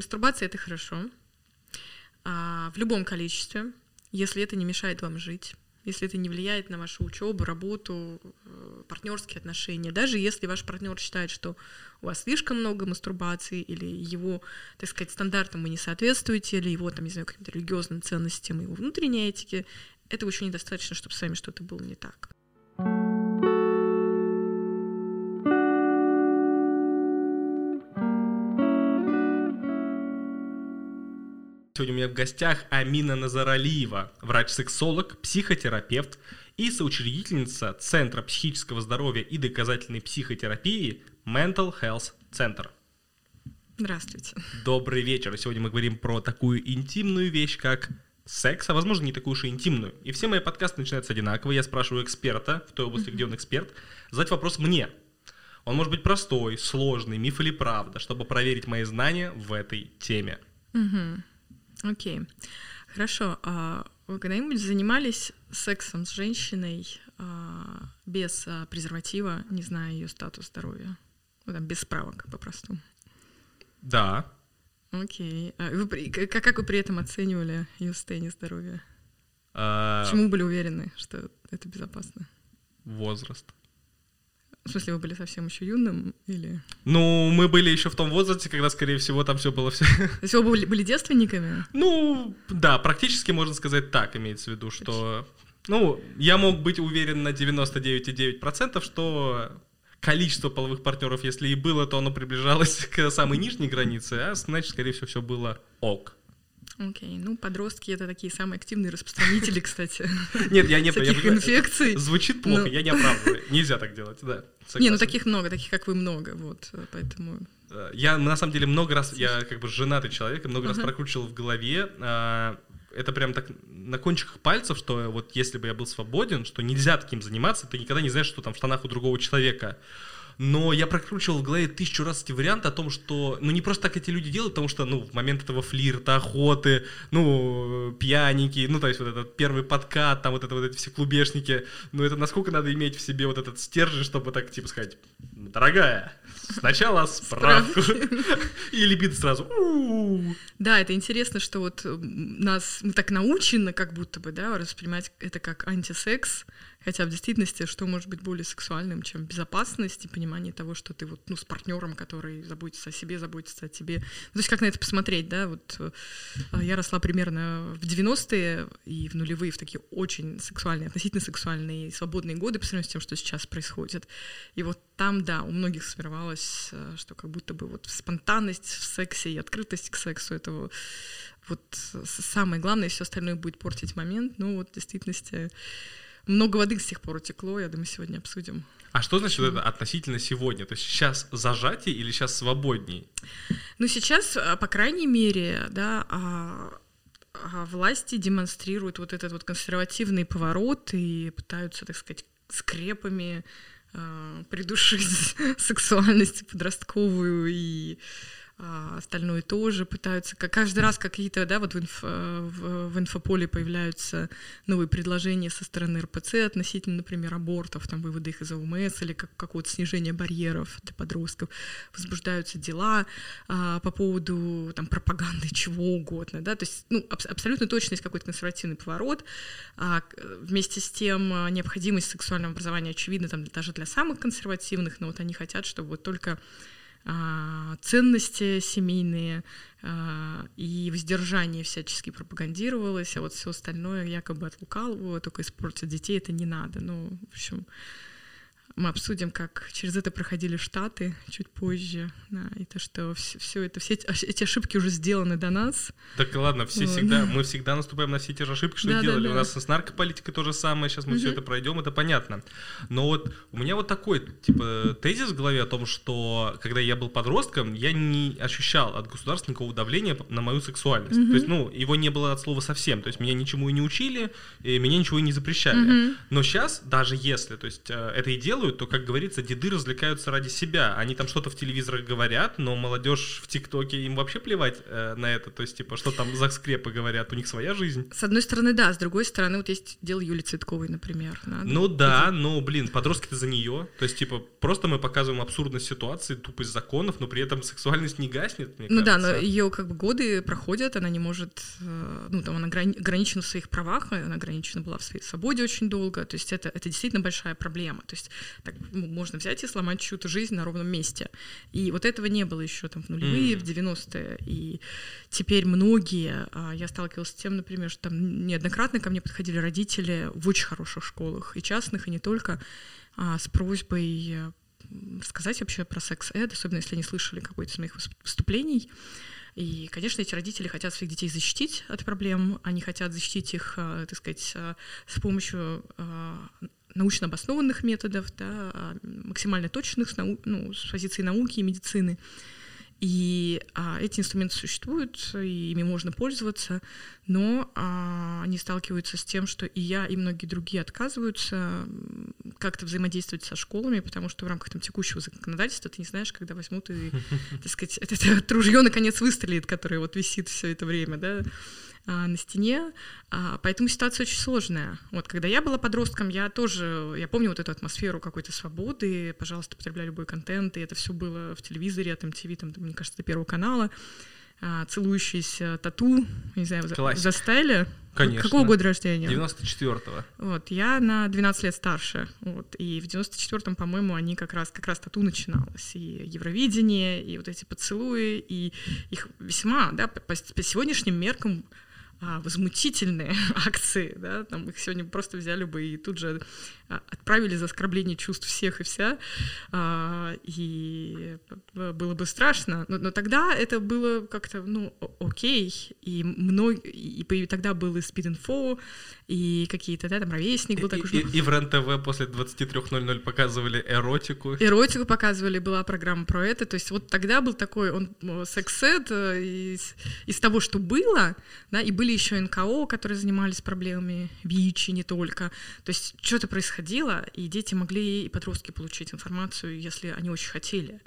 мастурбация это хорошо. А, в любом количестве, если это не мешает вам жить, если это не влияет на вашу учебу, работу, э, партнерские отношения, даже если ваш партнер считает, что у вас слишком много мастурбации, или его, так сказать, стандартам вы не соответствуете, или его, там, не знаю, каким-то религиозным ценностям, его внутренней этике, этого еще недостаточно, чтобы с вами что-то было не так. Сегодня у меня в гостях Амина Назаралиева, врач-сексолог, психотерапевт и соучредительница Центра психического здоровья и доказательной психотерапии Mental Health Center. Здравствуйте. Добрый вечер. Сегодня мы говорим про такую интимную вещь, как секс, а возможно не такую уж и интимную. И все мои подкасты начинаются одинаково. Я спрашиваю эксперта в той области, где он эксперт, задать вопрос мне. Он может быть простой, сложный, миф или правда, чтобы проверить мои знания в этой теме. Угу. Окей. Хорошо. А вы когда-нибудь занимались сексом с женщиной а, без а, презерватива, не зная ее статус здоровья? Ну, там, без справок, по-простому. Да. Окей. А вы, как, как вы при этом оценивали ее состояние здоровья? А... Почему были уверены, что это безопасно? Возраст. В смысле, вы были совсем еще юным или? Ну, мы были еще в том возрасте, когда, скорее всего, там все было все. То есть вы были, были девственниками? Ну, да, практически можно сказать так, имеется в виду, что. Ну, я мог быть уверен на 99,9%, что количество половых партнеров, если и было, то оно приближалось к самой нижней границе, а значит, скорее всего, все было ок. Окей, okay. ну подростки это такие самые активные распространители, кстати. Нет, я не таких инфекций. Звучит плохо, я не оправдываю. Нельзя так делать, да. Не, ну таких много, таких как вы много, вот, поэтому. Э, я на самом деле много раз, я как бы женатый человек, много раз прокручивал в голове. А, это прям так на кончиках пальцев, что вот если бы я был свободен, что нельзя таким заниматься, ты никогда не знаешь, что там в штанах у другого человека но я прокручивал в голове тысячу раз эти варианты о том, что, ну, не просто так эти люди делают, потому что, ну, в момент этого флирта, охоты, ну, пьяники, ну, то есть вот этот первый подкат, там вот это вот эти все клубешники, ну, это насколько надо иметь в себе вот этот стержень, чтобы так, типа, сказать, дорогая, сначала справку, и либидо сразу. Да, это интересно, что вот нас, мы так научены, как будто бы, да, воспринимать это как антисекс, Хотя в действительности, что может быть более сексуальным, чем безопасность и понимание того, что ты вот, ну, с партнером, который заботится о себе, заботится о тебе. Ну, то есть как на это посмотреть, да, вот э, я росла примерно в 90-е и в нулевые, в такие очень сексуальные, относительно сексуальные и свободные годы по сравнению с тем, что сейчас происходит. И вот там, да, у многих сформировалось, э, что как будто бы вот спонтанность в сексе и открытость к сексу этого вот самое главное, все остальное будет портить момент. Ну вот в действительности много воды с тех пор утекло, я думаю, сегодня обсудим. А что значит это относительно сегодня? То есть сейчас зажатие или сейчас свободней? Ну, сейчас, а, по крайней мере, да, а, а, власти демонстрируют вот этот вот консервативный поворот и пытаются, так сказать, скрепами придушить сексуальность подростковую и а, остальное тоже пытаются, как каждый раз какие-то, да, вот в, инф, э, в, в инфополе появляются новые предложения со стороны РПЦ относительно, например, абортов, там, вывода их из ОМС или как, какого-то снижения барьеров для подростков, возбуждаются дела а, по поводу там, пропаганды чего угодно, да, то есть, ну, аб- абсолютно точно есть какой-то консервативный поворот, а, вместе с тем а, необходимость сексуального образования очевидна там даже для самых консервативных, но вот они хотят, чтобы вот только ценности семейные а, и воздержание всячески пропагандировалось, а вот все остальное якобы от лукавого, только испортить детей это не надо. Ну, в общем, мы обсудим, как через это проходили Штаты чуть позже, да, и то, что все, все это, все эти ошибки уже сделаны до нас. Так ладно, все вот. всегда, мы всегда наступаем на все те же ошибки, что да, делали. Да, да. У нас с наркополитикой то же самое, сейчас мы угу. все это пройдем, это понятно. Но вот у меня вот такой, типа, тезис в голове о том, что когда я был подростком, я не ощущал от государства никакого давления на мою сексуальность. Угу. То есть, ну, его не было от слова совсем. То есть меня ничему и не учили, и меня ничего и не запрещали. Угу. Но сейчас, даже если, то есть, э, это и дело делают, то, как говорится, деды развлекаются ради себя. Они там что-то в телевизорах говорят, но молодежь в ТикТоке им вообще плевать э, на это. То есть, типа, что там за скрепы говорят, у них своя жизнь. С одной стороны, да, с другой стороны, вот есть дело Юли Цветковой, например. Да, ну да, но, блин, подростки-то за нее. То есть, типа, просто мы показываем абсурдность ситуации, тупость законов, но при этом сексуальность не гаснет, мне Ну кажется. да, но ее как бы годы проходят, она не может, э, ну там она ограничена в своих правах, она ограничена была в своей свободе очень долго, то есть это, это действительно большая проблема. То есть так, ну, можно взять и сломать чью-то жизнь на ровном месте. И вот этого не было еще там в нулевые, mm. в 90-е. И теперь многие, а, я сталкивалась с тем, например, что там неоднократно ко мне подходили родители в очень хороших школах, и частных, и не только, а, с просьбой рассказать вообще про секс-эд, особенно если они слышали какой-то из моих выступлений. И, конечно, эти родители хотят своих детей защитить от проблем, они хотят защитить их, а, так сказать, с помощью научно обоснованных методов, да, а, максимально точных с, нау- ну, с позиции науки и медицины. И а, эти инструменты существуют, и ими можно пользоваться, но а, они сталкиваются с тем, что и я, и многие другие отказываются как-то взаимодействовать со школами, потому что в рамках там, текущего законодательства ты не знаешь, когда возьмут и, так сказать, это, это ружье наконец выстрелит, которое вот висит все это время, да, а, на стене, а, поэтому ситуация очень сложная. Вот когда я была подростком, я тоже, я помню вот эту атмосферу какой-то свободы, пожалуйста, потребляй любой контент, и это все было в телевизоре, от MTV, там, мне кажется, Первого канала, а, целующиеся тату, не знаю, Классик. застали. Конечно. Какого года рождения? 94-го. Вот, я на 12 лет старше. Вот, и в 94-м, по-моему, они как раз, как раз тату начиналось. И Евровидение, и вот эти поцелуи, и их весьма, да, по, по сегодняшним меркам а, возмутительные акции, да, там их сегодня просто взяли бы и тут же а, отправили за оскорбление чувств всех и вся, а, и было бы страшно, но, но тогда это было как-то, ну, окей, и, мног... и, и тогда был и Speed Info, и какие-то, да, там ровесник был такой. И, и, и в РЕН-ТВ после 23.00 показывали эротику. Эротику показывали, была программа про это, то есть вот тогда был такой, он секс-сет э, из, из того, что было, да, и были еще НКО, которые занимались проблемами ВИЧ и не только, то есть что-то происходило, и дети могли и подростки получить информацию, если они очень хотели.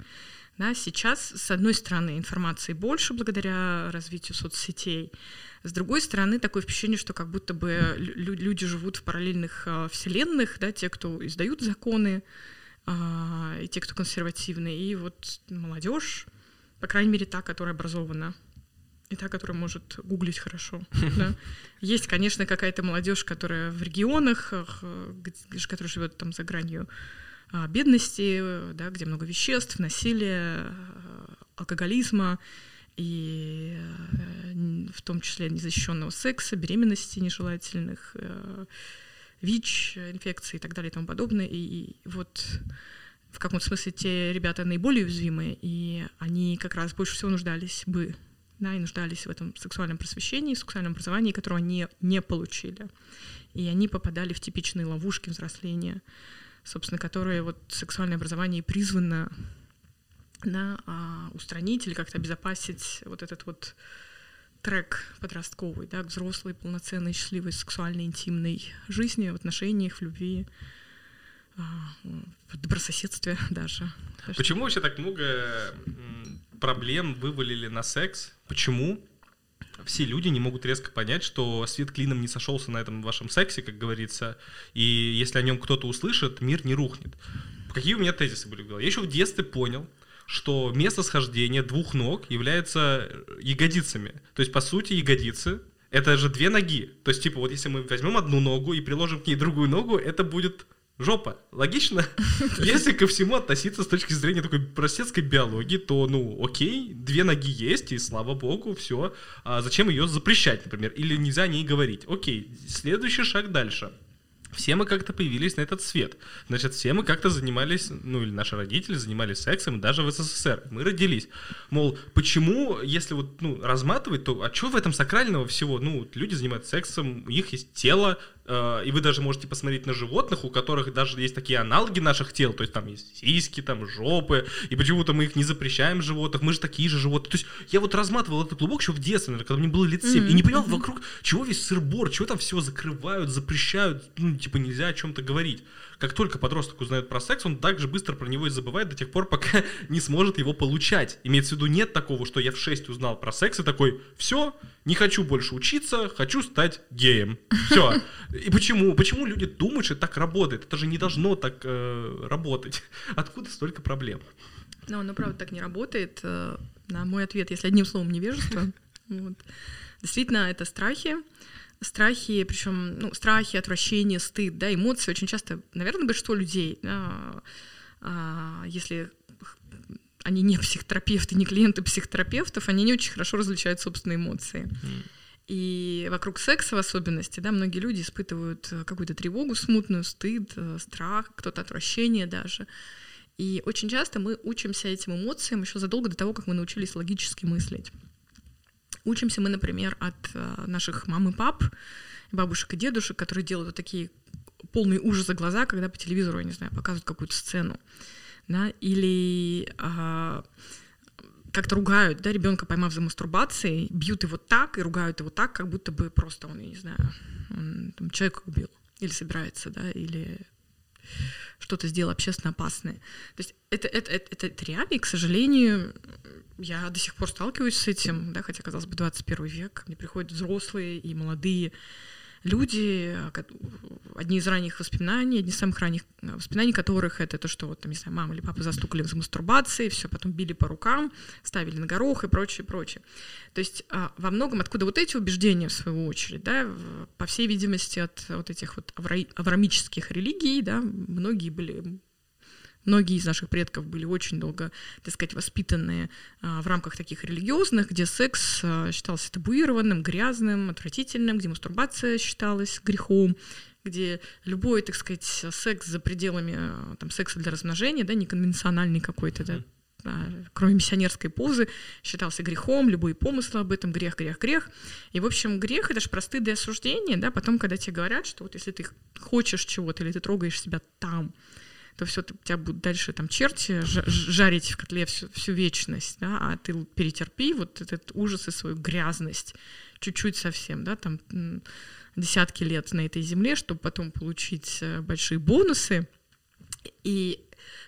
Да, сейчас, с одной стороны, информации больше благодаря развитию соцсетей, с другой стороны, такое впечатление, что как будто бы люди живут в параллельных э, вселенных, да, те, кто издают законы, э, и те, кто консервативны, и вот молодежь, по крайней мере, та, которая образована, и та, которая может гуглить хорошо. Да. Есть, конечно, какая-то молодежь, которая в регионах, которая живет там за гранью бедности, да, где много веществ, насилия, алкоголизма, и э, в том числе незащищенного секса, беременности нежелательных, э, ВИЧ, инфекции и так далее и тому подобное. И вот в каком-то смысле те ребята наиболее уязвимые, и они как раз больше всего нуждались бы, да, и нуждались в этом сексуальном просвещении, сексуальном образовании, которого они не получили. И они попадали в типичные ловушки взросления, собственно, которые вот сексуальное образование призвано на а, устранить или как-то обезопасить вот этот вот трек подростковый, да, к взрослой, полноценной, счастливой, сексуальной, интимной жизни, в отношениях, в любви, а, в добрососедстве даже. Почему вообще так много проблем вывалили на секс? Почему? Все люди не могут резко понять, что свет клином не сошелся на этом вашем сексе, как говорится, и если о нем кто-то услышит, мир не рухнет. Какие у меня тезисы были в голове? Я еще в детстве понял, что место схождения двух ног является ягодицами. То есть, по сути, ягодицы — это же две ноги. То есть, типа, вот если мы возьмем одну ногу и приложим к ней другую ногу, это будет жопа. Логично? Если ко всему относиться с точки зрения такой простецкой биологии, то, ну, окей, две ноги есть, и слава богу, все. А зачем ее запрещать, например? Или нельзя о ней говорить? Окей, следующий шаг дальше — все мы как-то появились на этот свет. Значит, все мы как-то занимались, ну или наши родители занимались сексом даже в СССР. Мы родились. Мол, почему, если вот ну, разматывать, то а что в этом сакрального всего? Ну, люди занимаются сексом, у них есть тело, и вы даже можете посмотреть на животных, у которых даже есть такие аналоги наших тел, то есть там есть сиськи, там жопы, и почему-то мы их не запрещаем животных, мы же такие же животные. То есть я вот разматывал этот клубок еще в детстве, наверное, когда мне было лет 7, mm-hmm. и не понимал вокруг, чего весь сырбор, чего там все закрывают, запрещают, ну, типа нельзя о чем-то говорить. Как только подросток узнает про секс, он также быстро про него и забывает до тех пор, пока не сможет его получать. Имеется в виду, нет такого, что я в 6 узнал про секс и такой, все, не хочу больше учиться, хочу стать геем. Все. И почему? Почему люди думают, что так работает? Это же не должно так э, работать. Откуда столько проблем? Ну, оно правда так не работает. Э, на мой ответ, если одним словом невежество. Вот. Действительно, это страхи. Страхи, причем, ну, страхи, отвращение, стыд, да, эмоции очень часто, наверное, большинство людей, да, а, если они не психотерапевты, не клиенты психотерапевтов, они не очень хорошо различают собственные эмоции. И вокруг секса в особенности, да, многие люди испытывают э, какую-то тревогу смутную, стыд, э, страх, кто-то отвращение даже. И очень часто мы учимся этим эмоциям еще задолго до того, как мы научились логически мыслить. Учимся мы, например, от э, наших мам и пап, бабушек и дедушек, которые делают вот такие полные ужаса глаза, когда по телевизору, я не знаю, показывают какую-то сцену. Да, или а, как-то ругают, да, ребенка поймав за мастурбацией, бьют его так и ругают его так, как будто бы просто он, я не знаю, он там, человека убил или собирается, да, или что-то сделал общественно опасное. То есть это, это, это, это, это реально, и, к сожалению, я до сих пор сталкиваюсь с этим, да, хотя, казалось бы, 21 век, мне приходят взрослые и молодые люди, одни из ранних воспоминаний, одни из самых ранних э, воспоминаний которых это то, что вот, там, не знаю, мама или папа застукали за мастурбацией, все, потом били по рукам, ставили на горох и прочее, прочее. То есть а, во многом откуда вот эти убеждения, в свою очередь, да, по всей видимости, от вот этих вот аврамических религий, да, многие были Многие из наших предков были очень долго, так сказать, воспитанные а, в рамках таких религиозных, где секс а, считался табуированным, грязным, отвратительным, где мастурбация считалась грехом, где любой, так сказать, секс за пределами а, там, секса для размножения, да, неконвенциональный какой-то, да, кроме миссионерской позы, считался грехом, любые помыслы об этом, грех, грех, грех. И, в общем, грех — это же простые осуждения, да, потом, когда тебе говорят, что вот если ты хочешь чего-то или ты трогаешь себя там, то все тебя будут дальше там черти жарить в котле всю, всю вечность, да, а ты перетерпи вот этот ужас и свою грязность чуть-чуть совсем, да, там десятки лет на этой земле, чтобы потом получить э, большие бонусы. И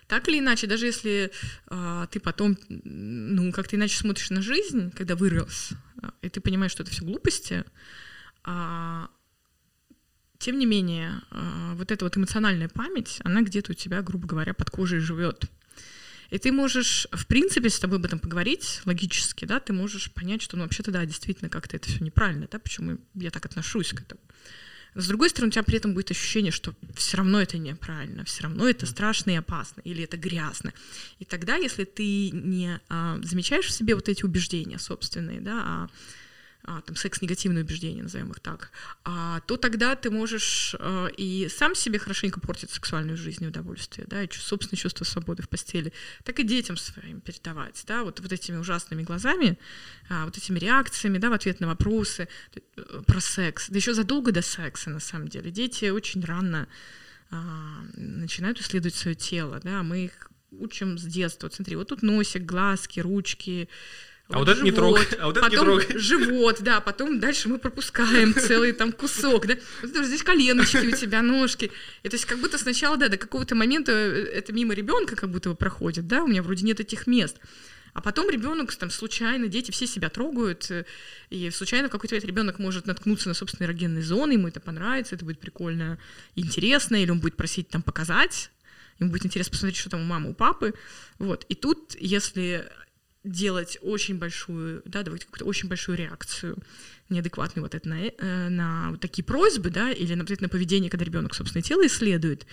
так или иначе, даже если э, ты потом, ну, как-то иначе смотришь на жизнь, когда вырос, э, и ты понимаешь, что это все глупости, э, тем не менее, а, вот эта вот эмоциональная память, она где-то у тебя, грубо говоря, под кожей живет. И ты можешь, в принципе, с тобой об этом поговорить логически, да, ты можешь понять, что, ну, вообще-то, да, действительно, как-то это все неправильно, да, почему я так отношусь к этому. Но, с другой стороны, у тебя при этом будет ощущение, что все равно это неправильно, все равно это страшно и опасно, или это грязно. И тогда, если ты не а, замечаешь в себе вот эти убеждения собственные, да, а, там, секс-негативные убеждения, назовем их так, а, то тогда ты можешь а, и сам себе хорошенько портить сексуальную жизнь и удовольствие, да, и собственное чувство свободы в постели, так и детям своим передавать, да, вот, вот этими ужасными глазами, а, вот этими реакциями, да, в ответ на вопросы э, про секс, да еще задолго до секса, на самом деле. Дети очень рано а, начинают исследовать свое тело, да, мы их учим с детства. Смотри, вот тут носик, глазки, ручки, а вот, вот это не трогай, а вот это потом не трогай. живот, да, потом дальше мы пропускаем целый там кусок, да, вот здесь коленочки у тебя, ножки, и то есть как будто сначала, да, до какого-то момента э, это мимо ребенка как будто бы проходит, да, у меня вроде нет этих мест, а потом ребенок там случайно, дети все себя трогают, э, и случайно в какой-то момент ребенок может наткнуться на собственные эрогенные зоны, ему это понравится, это будет прикольно, интересно, или он будет просить там показать, ему будет интересно посмотреть, что там у мамы, у папы, вот. И тут, если делать очень большую, да, давать какую-то очень большую реакцию неадекватную вот это на, э, на вот такие просьбы, да, или на, на поведение, когда ребенок собственное тело исследует,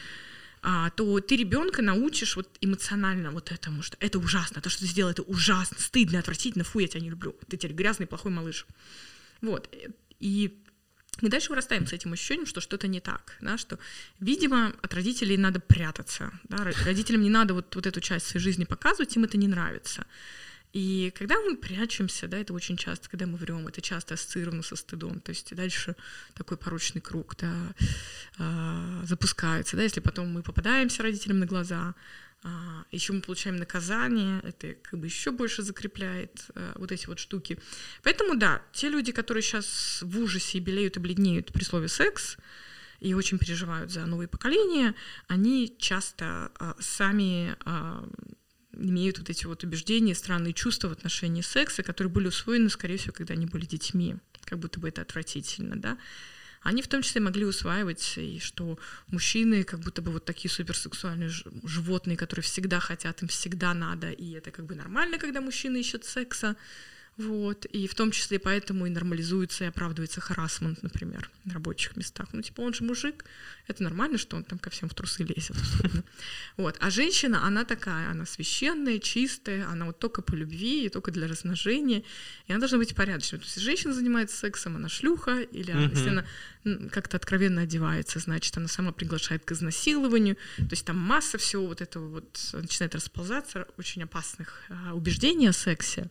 а, то ты ребенка научишь вот эмоционально вот этому, что это ужасно, то, что ты сделал, это ужасно, стыдно, отвратительно, фу, я тебя не люблю, ты теперь грязный, плохой малыш. Вот. И мы дальше вырастаем с этим ощущением, что что-то не так, да, что, видимо, от родителей надо прятаться, да, родителям не надо вот, вот эту часть своей жизни показывать, им это не нравится. И когда мы прячемся, да, это очень часто, когда мы врем, это часто ассоциировано со стыдом. То есть дальше такой порочный круг да, э, запускается. Да, если потом мы попадаемся родителям на глаза, э, еще мы получаем наказание, это как бы еще больше закрепляет э, вот эти вот штуки. Поэтому да, те люди, которые сейчас в ужасе белеют и бледнеют при слове секс, и очень переживают за новые поколения, они часто а, сами а, имеют вот эти вот убеждения, странные чувства в отношении секса, которые были усвоены, скорее всего, когда они были детьми, как будто бы это отвратительно, да. Они в том числе могли усваивать, и что мужчины как будто бы вот такие суперсексуальные животные, которые всегда хотят, им всегда надо, и это как бы нормально, когда мужчины ищут секса, вот, и в том числе поэтому и нормализуется и оправдывается харасмент, например, на рабочих местах. Ну, типа, он же мужик, это нормально, что он там ко всем в трусы лезет, Вот, а женщина, она такая, она священная, чистая, она вот только по любви и только для размножения, и она должна быть порядочной. То есть, женщина занимается сексом, она шлюха, или она, если она как-то откровенно одевается, значит, она сама приглашает к изнасилованию, то есть там масса всего вот этого вот начинает расползаться, очень опасных а, убеждений о сексе.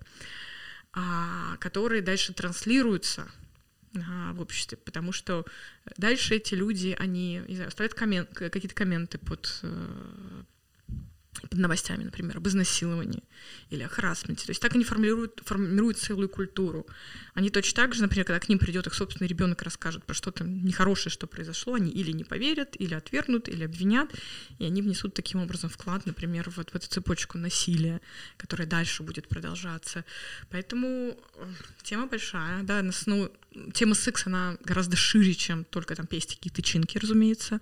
А, которые дальше транслируются а, в обществе, потому что дальше эти люди, они, не знаю, ставят коммент, какие-то комменты под э, под новостями, например, об изнасиловании или о харасменте. То есть так они формируют, формируют целую культуру. Они точно так же, например, когда к ним придет их собственный ребенок и расскажет про что-то нехорошее, что произошло, они или не поверят, или отвергнут, или обвинят, и они внесут таким образом вклад, например, вот в эту цепочку насилия, которая дальше будет продолжаться. Поэтому э, тема большая, да, ну, тема секса, она гораздо шире, чем только там пестики и тычинки, разумеется.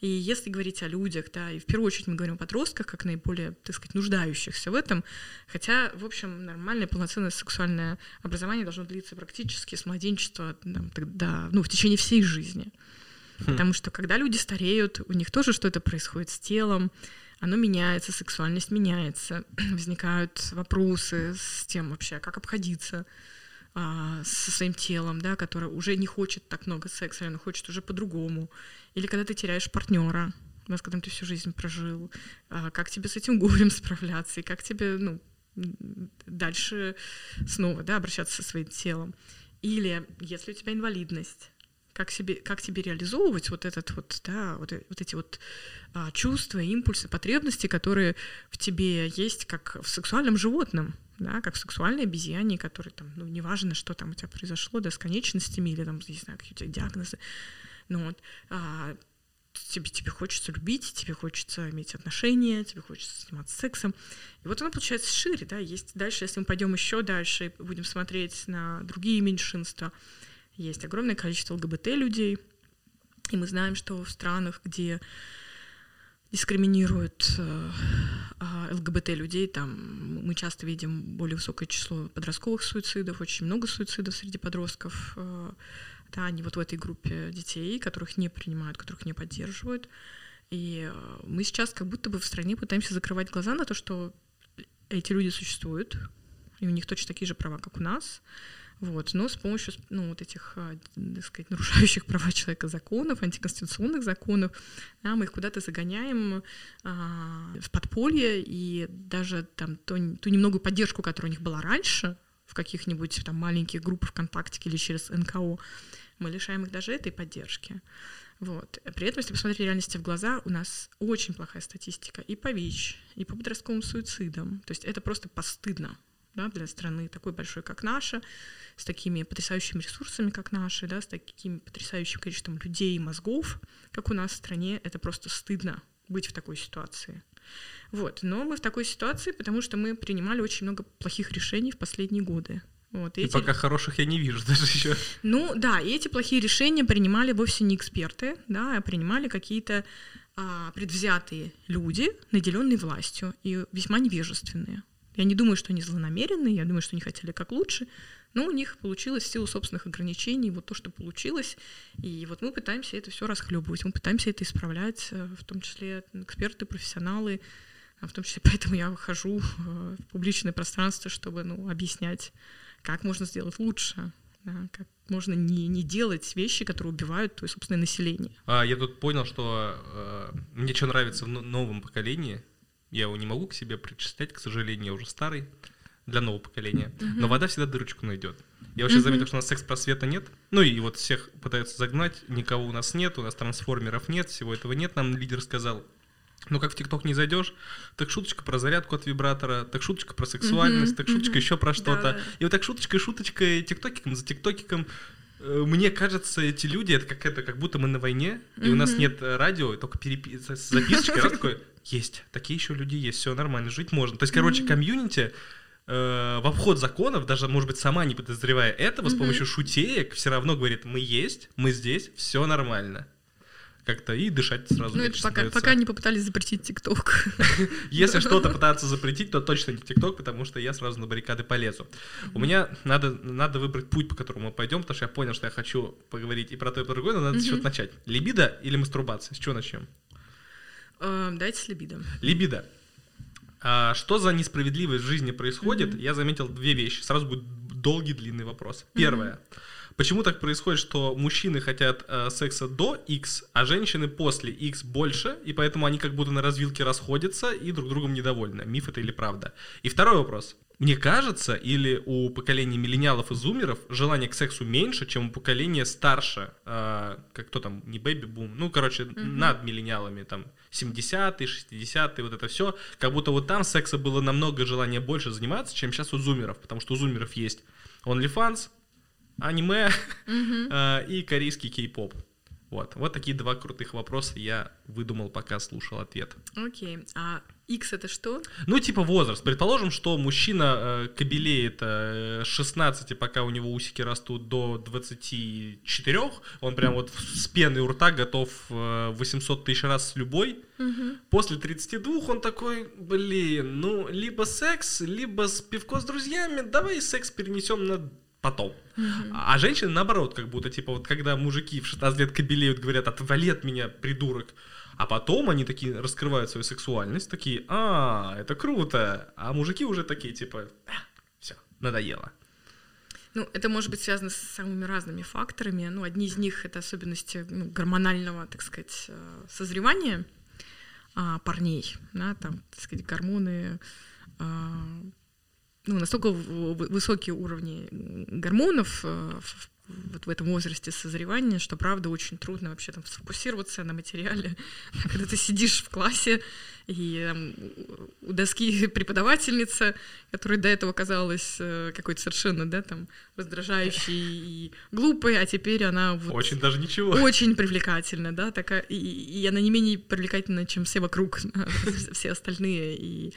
И если говорить о людях, да, и в первую очередь мы говорим о подростках, как наиболее, так сказать, нуждающихся в этом, хотя, в общем, нормальное полноценное сексуальное образование должно длиться практически с младенчества там, до, ну, в течение всей жизни. Хм. Потому что когда люди стареют, у них тоже что-то происходит с телом, оно меняется, сексуальность меняется, возникают вопросы с тем вообще, как обходиться а, со своим телом, да, которое уже не хочет так много секса, оно хочет уже по-другому. Или когда ты теряешь партнера, с которым ты всю жизнь прожил, а, как тебе с этим горем справляться, и как тебе, ну, дальше снова, да, обращаться со своим телом. Или если у тебя инвалидность, как, себе, как тебе реализовывать вот этот вот, да, вот, вот эти вот а, чувства, импульсы, потребности, которые в тебе есть, как в сексуальном животном, да, как в сексуальной обезьяне, который там, ну, неважно, что там у тебя произошло, да, с конечностями или там, не знаю, какие у тебя диагнозы, ну вот, а, тебе, тебе хочется любить, тебе хочется иметь отношения, тебе хочется заниматься сексом. И вот оно получается шире, да, есть дальше, если мы пойдем еще дальше и будем смотреть на другие меньшинства, есть огромное количество ЛГБТ людей, и мы знаем, что в странах, где дискриминируют э, а, ЛГБТ людей, там мы часто видим более высокое число подростковых суицидов, очень много суицидов среди подростков, э, да, они вот в этой группе детей, которых не принимают, которых не поддерживают. И э, мы сейчас как будто бы в стране пытаемся закрывать глаза на то, что эти люди существуют, и у них точно такие же права, как у нас. Вот, но с помощью ну, вот этих, э, так сказать, нарушающих права человека законов, антиконституционных законов, да, мы их куда-то загоняем а, в подполье, и даже там ту, ту немногую поддержку, которая у них была раньше, в каких-нибудь там маленьких группах ВКонтакте или через НКО, мы лишаем их даже этой поддержки. Вот. При этом, если посмотреть реальности в глаза, у нас очень плохая статистика и по ВИЧ, и по подростковым суицидам. То есть это просто постыдно да, для страны такой большой, как наша, с такими потрясающими ресурсами, как наши, да, с таким потрясающим количеством людей и мозгов, как у нас в стране. Это просто стыдно быть в такой ситуации. Вот. Но мы в такой ситуации, потому что мы принимали очень много плохих решений в последние годы. Вот, и, и эти... пока хороших я не вижу даже еще. Ну да, и эти плохие решения принимали вовсе не эксперты, да, а принимали какие-то а, предвзятые люди, наделенные властью и весьма невежественные. Я не думаю, что они злонамеренные, я думаю, что они хотели как лучше, но у них получилось в силу собственных ограничений вот то, что получилось. И вот мы пытаемся это все расхлебывать, мы пытаемся это исправлять, э, в том числе эксперты, профессионалы, а в том числе поэтому я выхожу в публичное пространство, чтобы ну, объяснять, как можно сделать лучше, да, как можно не, не делать вещи, которые убивают твое собственное население. А, я тут понял, что э, мне что нравится в новом поколении, я его не могу к себе причислять, к сожалению, я уже старый, для нового поколения. Mm-hmm. Но вода всегда дырочку найдет. Я вообще mm-hmm. заметил, что у нас секс-просвета нет. Ну и вот всех пытаются загнать, никого у нас нет, у нас трансформеров нет, всего этого нет, нам лидер сказал. Ну, как в ТикТок не зайдешь, так шуточка про зарядку от вибратора, так шуточка про сексуальность, mm-hmm, так шуточка mm-hmm. еще про что-то. Да. И вот так шуточкой, шуточкой, тиктокиком за тиктокиком мне кажется, эти люди, это как это, как будто мы на войне, и у нас нет э, радио, только перепи- с- записочки, раз такой, есть, такие еще люди есть, все нормально, жить можно. То есть, короче, комьюнити э, в обход законов, даже, может быть, сама не подозревая этого, с помощью шутеек все равно говорит, мы есть, мы здесь, все нормально. Как-то и дышать сразу Ну, это пока, становится. пока не попытались запретить ТикТок. Если что-то пытаться запретить, то точно не ТикТок, потому что я сразу на баррикады полезу. У меня надо, надо выбрать путь, по которому мы пойдем, потому что я понял, что я хочу поговорить и про то, и про другое, но надо с чего начать. Либидо или мастурбация? С чего начнем? Э, Дайте с либидо. Либидо. А, что за несправедливость в жизни происходит? Я заметил две вещи. Сразу будет долгий, длинный вопрос. Первое. Почему так происходит, что мужчины хотят э, секса до X, а женщины после X больше, и поэтому они как будто на развилке расходятся и друг другом недовольны? Миф это или правда? И второй вопрос. Мне кажется, или у поколения миллениалов и зумеров желание к сексу меньше, чем у поколения старше, э, как кто там, не бэби-бум, ну, короче, над миллениалами, там, 70-е, 60-е, вот это все, как будто вот там секса было намного желания больше заниматься, чем сейчас у зумеров, потому что у зумеров есть OnlyFans, аниме э, и корейский кей-поп. Вот. вот такие два крутых вопроса я выдумал, пока слушал ответ. Окей. А X это что? Ну, типа возраст. Предположим, что мужчина э, кобелеет э, с 16, пока у него усики растут до 24, он прям вот с пеной у рта готов э, 800 тысяч раз с любой. После 32 он такой, блин, ну, либо секс, либо с пивко с друзьями, давай секс перенесем на потом. А а женщины наоборот, как будто, типа, вот когда мужики в 16 лет кобелеют, говорят, отвали от меня, придурок. А потом они такие раскрывают свою сексуальность, такие, а, это круто. А мужики уже такие, типа, все, надоело. Ну, это может быть связано с самыми разными факторами. Ну, одни из них это особенности ну, гормонального, так сказать, э, созревания а, парней, да, там, так сказать, гормоны, а, ну, настолько высокие уровни гормонов э, в- вот в этом возрасте созревания, что, правда, очень трудно вообще там сфокусироваться на материале, когда ты сидишь в классе, и там, у доски преподавательница, которая до этого казалась э, какой-то совершенно, да, там, раздражающей и глупой, а теперь она вот Очень даже ничего. очень привлекательна, да, такая, и, и она не менее привлекательна, чем все вокруг, все остальные, и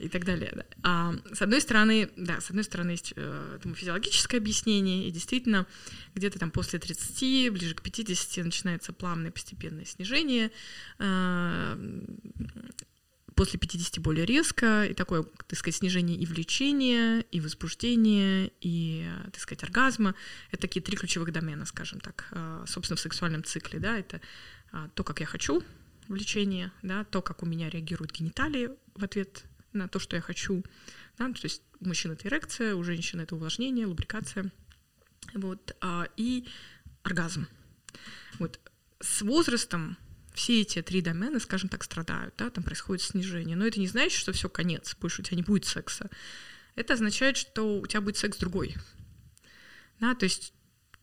и так далее. да. А, с одной стороны, да, с одной стороны есть э, этому физиологическое объяснение, и действительно где-то там после 30, ближе к 50 начинается плавное постепенное снижение, э, после 50 более резко, и такое, так сказать, снижение и влечения, и возбуждения, и, так сказать, оргазма. Это такие три ключевых домена, скажем так, э, собственно, в сексуальном цикле, да, это то, как я хочу, влечение, да, то, как у меня реагируют гениталии в ответ на то, что я хочу, да, то есть у мужчин это эрекция, у женщин это увлажнение, лубрикация, вот, а, и оргазм. Вот с возрастом все эти три домена, скажем так, страдают, да, там происходит снижение. Но это не значит, что все конец, больше у тебя не будет секса. Это означает, что у тебя будет секс другой. Да, то есть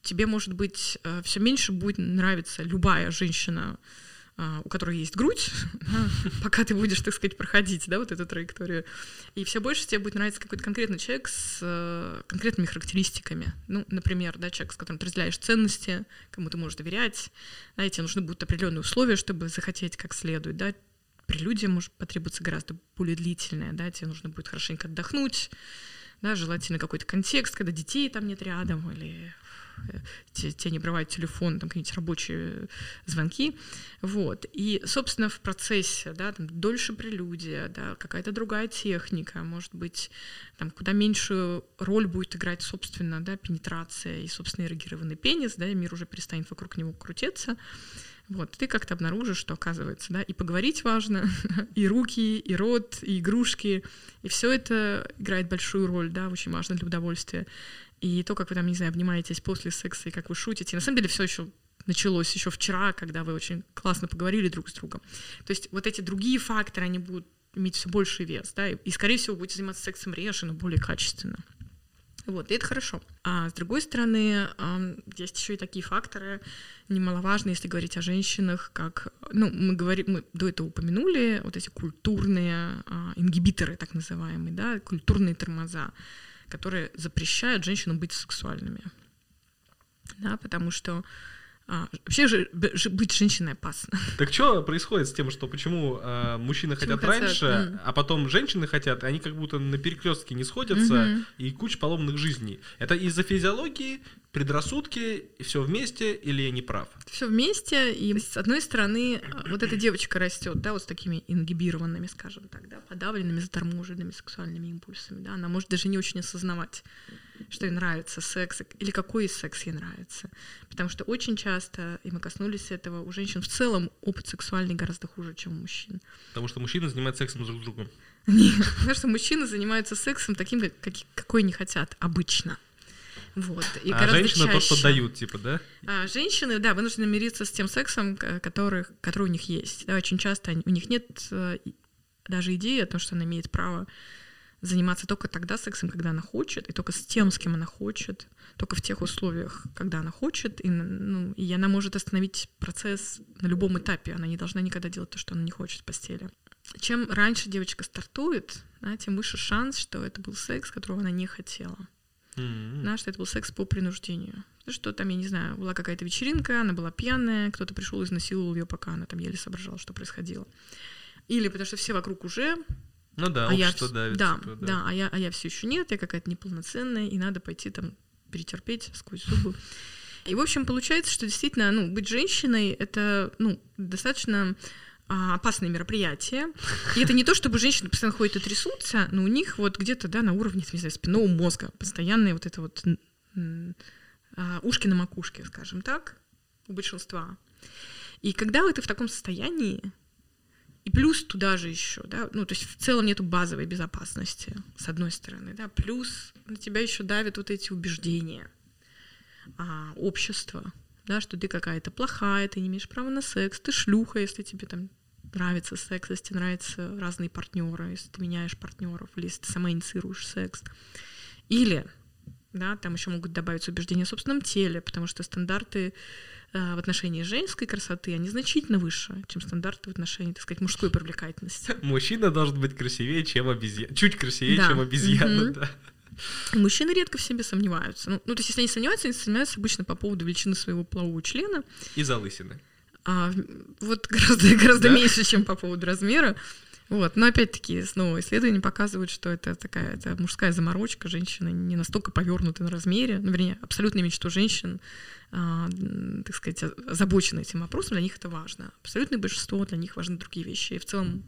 тебе, может быть, все меньше будет нравиться любая женщина, у которой есть грудь, пока ты будешь, так сказать, проходить, да, вот эту траекторию. И все больше тебе будет нравиться какой-то конкретный человек с э, конкретными характеристиками. Ну, например, да, человек, с которым ты разделяешь ценности, кому ты можешь доверять, да, и тебе нужны будут определенные условия, чтобы захотеть как следует, да, прелюдия может потребоваться гораздо более длительная, да, тебе нужно будет хорошенько отдохнуть, да, желательно какой-то контекст, когда детей там нет рядом, или те, те не обрывают телефон, там какие-нибудь рабочие звонки, вот, и, собственно, в процессе, да, там дольше прелюдия, да, какая-то другая техника, может быть, там куда меньше роль будет играть, собственно, да, пенетрация и, собственно, эрегированный пенис, да, и мир уже перестанет вокруг него крутиться, вот, ты как-то обнаружишь, что оказывается, да, и поговорить важно, и руки, и рот, и игрушки, и все это играет большую роль, да, очень важно для удовольствия. И то, как вы там, не знаю, обнимаетесь после секса и как вы шутите. На самом деле все еще началось еще вчера, когда вы очень классно поговорили друг с другом. То есть вот эти другие факторы, они будут иметь все больший вес, да, и, скорее всего, будете заниматься сексом реже, но более качественно. Вот, и это хорошо. А с другой стороны, есть еще и такие факторы немаловажные, если говорить о женщинах, как, ну, мы говорим, мы до этого упомянули вот эти культурные ингибиторы, так называемые, да, культурные тормоза которые запрещают женщинам быть сексуальными. да, потому что а, вообще же быть женщиной опасно. Так что происходит с тем, что почему э, мужчины почему хотят, хотят раньше, mm. а потом женщины хотят, они как будто на перекрестке не сходятся, mm-hmm. и куча поломных жизней. Это из-за физиологии, предрассудки, все вместе, или я не прав? Все вместе, и с одной стороны, а, вот эта девочка растет, да, вот с такими ингибированными, скажем так, да, подавленными, заторможенными сексуальными импульсами, да, она может даже не очень осознавать что ей нравится секс, или какой из секс ей нравится. Потому что очень часто, и мы коснулись этого, у женщин в целом опыт сексуальный гораздо хуже, чем у мужчин. Потому что мужчины занимаются сексом друг с другом. Нет, потому что мужчины занимаются сексом таким, как, какой они хотят, обычно. Вот. И а женщины чаще. то, что дают, типа, да? А, женщины, да, вынуждены мириться с тем сексом, который, который у них есть. Да, очень часто у них нет э, даже идеи о том, что она имеет право заниматься только тогда сексом, когда она хочет, и только с тем, с кем она хочет, только в тех условиях, когда она хочет, и, ну, и она может остановить процесс на любом этапе. Она не должна никогда делать то, что она не хочет в постели. Чем раньше девочка стартует, да, тем выше шанс, что это был секс, которого она не хотела. Mm-hmm. Да, что это был секс по принуждению. Что там, я не знаю, была какая-то вечеринка, она была пьяная, кто-то пришел и изнасиловал ее, пока она там еле соображала, что происходило. Или потому что все вокруг уже ну да, а я, давит. Да, типа, да, да, а я, а я все еще нет, я какая-то неполноценная, и надо пойти там перетерпеть сквозь зубы. И, в общем, получается, что действительно, ну, быть женщиной — это, ну, достаточно а, опасное мероприятие. И это не то, чтобы женщины постоянно ходят и трясутся, но у них вот где-то, да, на уровне, не знаю, спинного мозга постоянные вот это вот а, ушки на макушке, скажем так, у большинства. И когда ты в таком состоянии, и плюс туда же еще, да, ну, то есть в целом нету базовой безопасности, с одной стороны, да, плюс на тебя еще давят вот эти убеждения а, общества, да, что ты какая-то плохая, ты не имеешь права на секс, ты шлюха, если тебе там нравится секс, если тебе нравятся разные партнеры, если ты меняешь партнеров, или если ты сама инициируешь секс. Или, да, там еще могут добавить убеждения в собственном теле, потому что стандарты в отношении женской красоты, они значительно выше, чем стандарты в отношении, так сказать, мужской привлекательности. Мужчина должен быть красивее, чем обезьяна. Чуть красивее, да. чем обезьяна, mm-hmm. да. Мужчины редко в себе сомневаются. Ну, ну, то есть, если они сомневаются, они сомневаются обычно по поводу величины своего полового члена. И залысины. А, вот гораздо, гораздо да? меньше, чем по поводу размера. Вот. Но опять-таки, снова исследования показывают, что это такая это мужская заморочка, женщины не настолько повернуты на размере, ну, вернее, абсолютное меньшинство женщин, так сказать, озабочены этим вопросом, для них это важно. Абсолютное большинство для них важны другие вещи. И в целом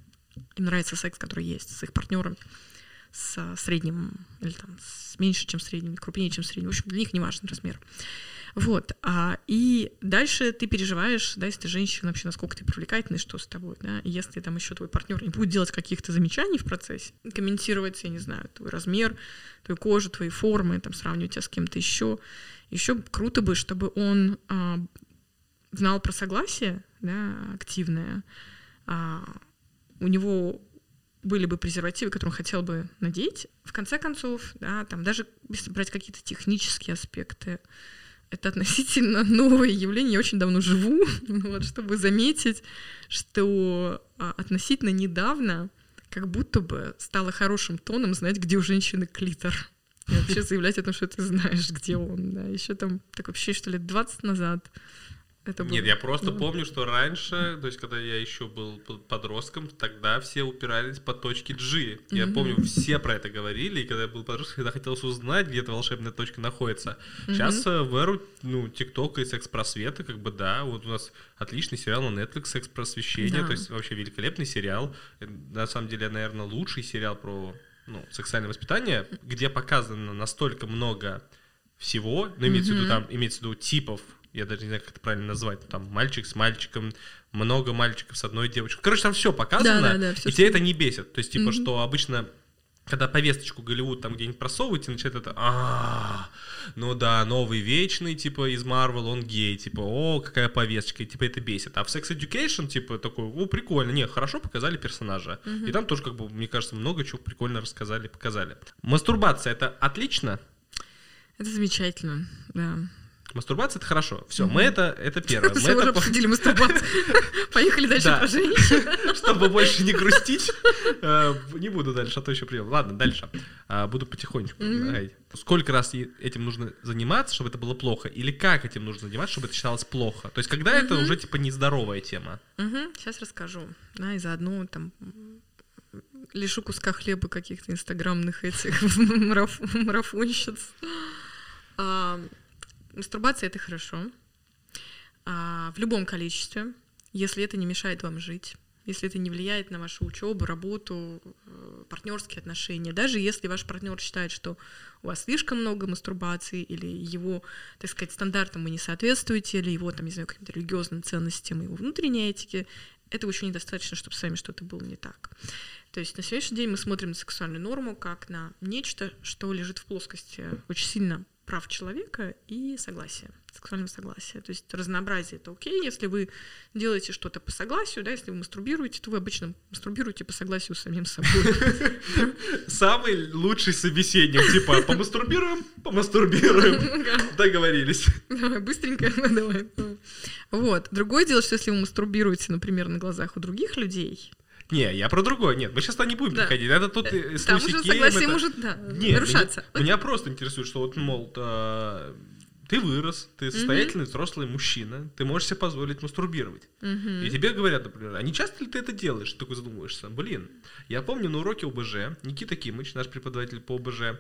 им нравится секс, который есть с их партнером, с средним, или там с меньше, чем средним, крупнее, чем средним. В общем, для них не важен размер. Вот. А, и дальше ты переживаешь, да, если ты женщина, вообще, насколько ты привлекательный, что с тобой, да, и если там еще твой партнер не будет делать каких-то замечаний в процессе, комментировать, я не знаю, твой размер, твою кожу, твои формы, там, сравнивать тебя с кем-то еще, еще круто бы, чтобы он а, знал про согласие, да, активное, а, у него были бы презервативы, которые он хотел бы надеть. В конце концов, да, там даже если брать какие-то технические аспекты, это относительно новое явление, я очень давно живу, вот, чтобы заметить, что а, относительно недавно как будто бы стало хорошим тоном знать, где у женщины клитор. И вообще заявлять о том, что ты знаешь, где он. Да. Еще там, так вообще, что лет 20 назад это Нет, я просто ну... помню, что раньше, то есть когда я еще был подростком, тогда все упирались по точке G. Я mm-hmm. помню, все про это говорили, и когда я был подростком, всегда хотелось узнать, где эта волшебная точка находится. Mm-hmm. Сейчас э, в эру, ну, ТикТока и секс-просвета, как бы, да, вот у нас отличный сериал на Netflix «Секс-просвещение», да. то есть вообще великолепный сериал. Э, на самом деле, наверное, лучший сериал про ну, сексуальное воспитание, где показано настолько много всего, ну, имеется mm-hmm. в виду там, имеется в виду типов я даже не знаю, как это правильно назвать, там мальчик с мальчиком, много мальчиков с одной девочкой. Короче, там все показано, да, да, да, все и тебя это не бесит. То есть, типа, mm-hmm. что обычно когда повесточку Голливуд там где-нибудь просовываете, начинает это, а, ну да, новый вечный, типа, из Марвел, он гей, типа, о, какая повесточка, и типа это бесит. А в Sex Education, типа, такой, о, прикольно, не, хорошо показали персонажа. Угу. И там тоже, как бы, мне кажется, много чего прикольно рассказали, показали. Мастурбация — это отлично? Это замечательно, да. Мастурбация это хорошо. Все, мы это, это первое. Мы уже обсудили мастурбацию. Поехали дальше Да. про женщин. Чтобы больше не грустить, э, не буду дальше, а то еще прием. Ладно, дальше. А, Буду потихонечку. Сколько раз этим нужно заниматься, чтобы это было плохо? Или как этим нужно заниматься, чтобы это считалось плохо? То есть, когда это уже типа нездоровая тема? Сейчас расскажу. Да, и заодно там лишу куска хлеба каких-то инстаграмных этих мараф- марафонщиц. Мастурбация это хорошо. А, В любом количестве, если это не мешает вам жить, если это не влияет на вашу учебу, работу, э, партнерские отношения, даже если ваш партнер считает, что у вас слишком много мастурбации, или его, так сказать, стандартам вы не соответствуете, или его, там, не знаю, каким-то религиозным ценностям, его внутренней этике, этого еще недостаточно, чтобы с вами что-то было не так. То есть на сегодняшний день мы смотрим на сексуальную норму как на нечто, что лежит в плоскости очень сильно прав человека и согласия, сексуального согласия. То есть разнообразие это окей, если вы делаете что-то по согласию, да, если вы мастурбируете, то вы обычно мастурбируете по согласию с самим собой. Самый лучший собеседник, типа, помастурбируем, помастурбируем. Договорились. Давай, быстренько, давай. Вот. Другое дело, что если вы мастурбируете, например, на глазах у других людей, Не, я про другое. Нет, мы сейчас туда не будем Да. приходить. Это тут э, с там уже согласие это- может да, Не, нарушаться. Меня, меня просто интересует, что вот, мол, а, ты вырос, ты состоятельный взрослый мужчина, ты можешь себе позволить мастурбировать. Мгм. И тебе говорят, например, а не часто ли ты это делаешь? Ты такой задумываешься. Блин, я помню на уроке ОБЖ Никита Кимыч, наш преподаватель по ОБЖ,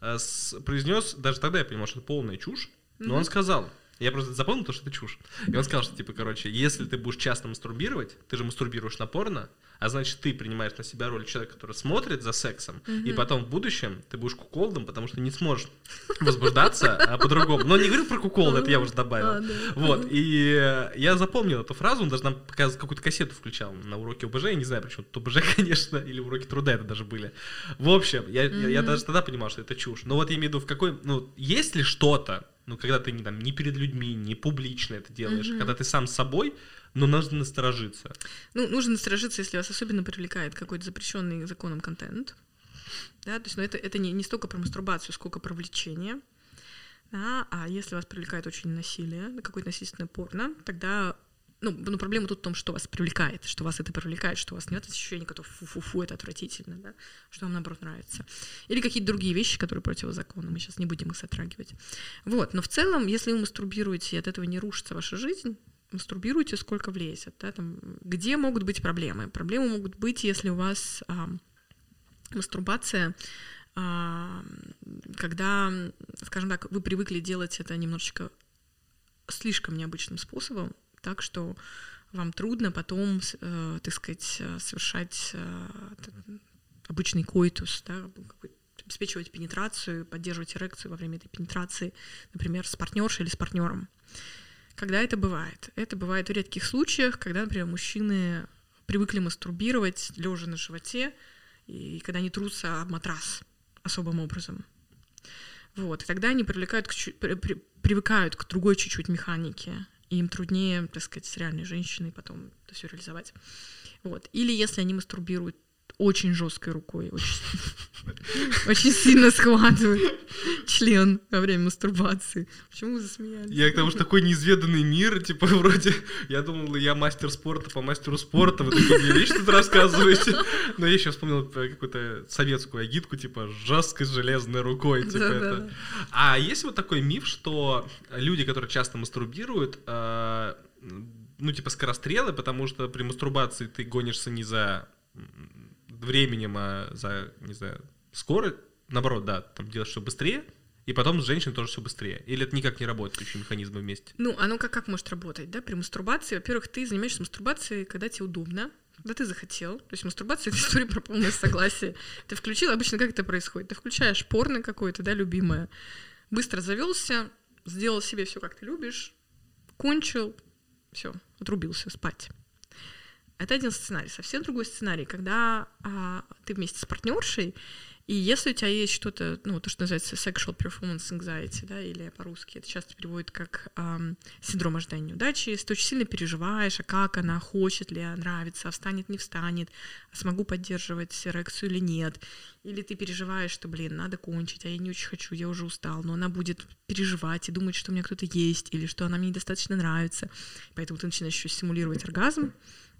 э, произнес, даже тогда я понимал, что это полная чушь, но он сказал, я просто запомнил то, что это чушь. И он сказал, что, типа, короче, если ты будешь часто мастурбировать, ты же мастурбируешь на порно, а значит, ты принимаешь на себя роль человека, который смотрит за сексом, и потом в будущем ты будешь куколдом, потому что не сможешь возбуждаться а по-другому. Но не говорю про куколд, это я уже добавил. А. Вот, и я запомнил эту фразу, он даже нам какую-то кассету включал на уроке ОБЖ, я не знаю, почему тут ОБЖ, конечно, или уроки труда это даже были. В общем, я даже тогда понимал, что это чушь. Но вот я имею в виду, в какой, ну, есть ли что-то, ну, когда ты не, там, не перед людьми, не публично это делаешь, когда ты сам с собой, но нужно насторожиться. Ну, нужно насторожиться, если вас особенно привлекает какой-то запрещенный законом контент. Да, то есть, ну, это, это не, не столько про мастурбацию, сколько про влечение. Да, а если вас привлекает очень насилие, какое-то насильственное порно, тогда ну, ну, проблема тут в том, что вас привлекает, что вас это привлекает, что у вас нет ощущения, что фу-фу-фу, это отвратительно, да, что вам, наоборот, нравится. Или какие-то другие вещи, которые противозаконны, мы сейчас не будем их затрагивать. Вот, но в целом, если вы мастурбируете, и от этого не рушится ваша жизнь, мастурбируйте, сколько влезет. Да, там, где могут быть проблемы? Проблемы могут быть, если у вас а, мастурбация, а, когда, скажем так, вы привыкли делать это немножечко слишком необычным способом, так что вам трудно потом, э, так сказать, э, совершать э, обычный коитус, да, обеспечивать пенетрацию, поддерживать эрекцию во время этой пенетрации, например, с партнершей или с партнером. Когда это бывает? Это бывает в редких случаях, когда, например, мужчины привыкли мастурбировать лежа на животе, и когда они трутся об матрас особым образом. Вот. И тогда они привлекают к при- при- привыкают к другой чуть-чуть механике, и им труднее, так сказать, с реальной женщиной потом это все реализовать. Вот. Или если они мастурбируют очень жесткой рукой, очень, сильно схватывают член во время мастурбации. Почему вы засмеялись? Я к тому, что такой неизведанный мир, типа, вроде, я думал, я мастер спорта по мастеру спорта, вы такие мне вещи тут рассказываете. Но я еще вспомнил какую-то советскую агитку, типа, жесткой железной рукой, типа это. А есть вот такой миф, что люди, которые часто мастурбируют, э, ну, типа, скорострелы, потому что при мастурбации ты гонишься не за временем, а за, не знаю, скорость, наоборот, да, там делаешь все быстрее, и потом с женщиной тоже все быстрее. Или это никак не работает, еще механизмы вместе? Ну, оно как, как может работать, да, при мастурбации? Во-первых, ты занимаешься мастурбацией, когда тебе удобно, когда ты захотел. То есть мастурбация — это история про полное согласие. Ты включил, обычно как это происходит? Ты включаешь порно какое-то, да, любимое, быстро завелся, сделал себе все, как ты любишь, кончил, все, отрубился спать. Это один сценарий. Совсем другой сценарий, когда а, ты вместе с партнершей, И если у тебя есть что-то, ну, то, что называется sexual performance anxiety, да, или по-русски это часто переводит как эм, синдром ожидания неудачи, если ты очень сильно переживаешь, а как она, хочет ли, нравится, а встанет, не встанет, а смогу поддерживать эрекцию или нет, или ты переживаешь, что, блин, надо кончить, а я не очень хочу, я уже устал, но она будет переживать и думать, что у меня кто-то есть, или что она мне недостаточно нравится, поэтому ты начинаешь еще симулировать оргазм,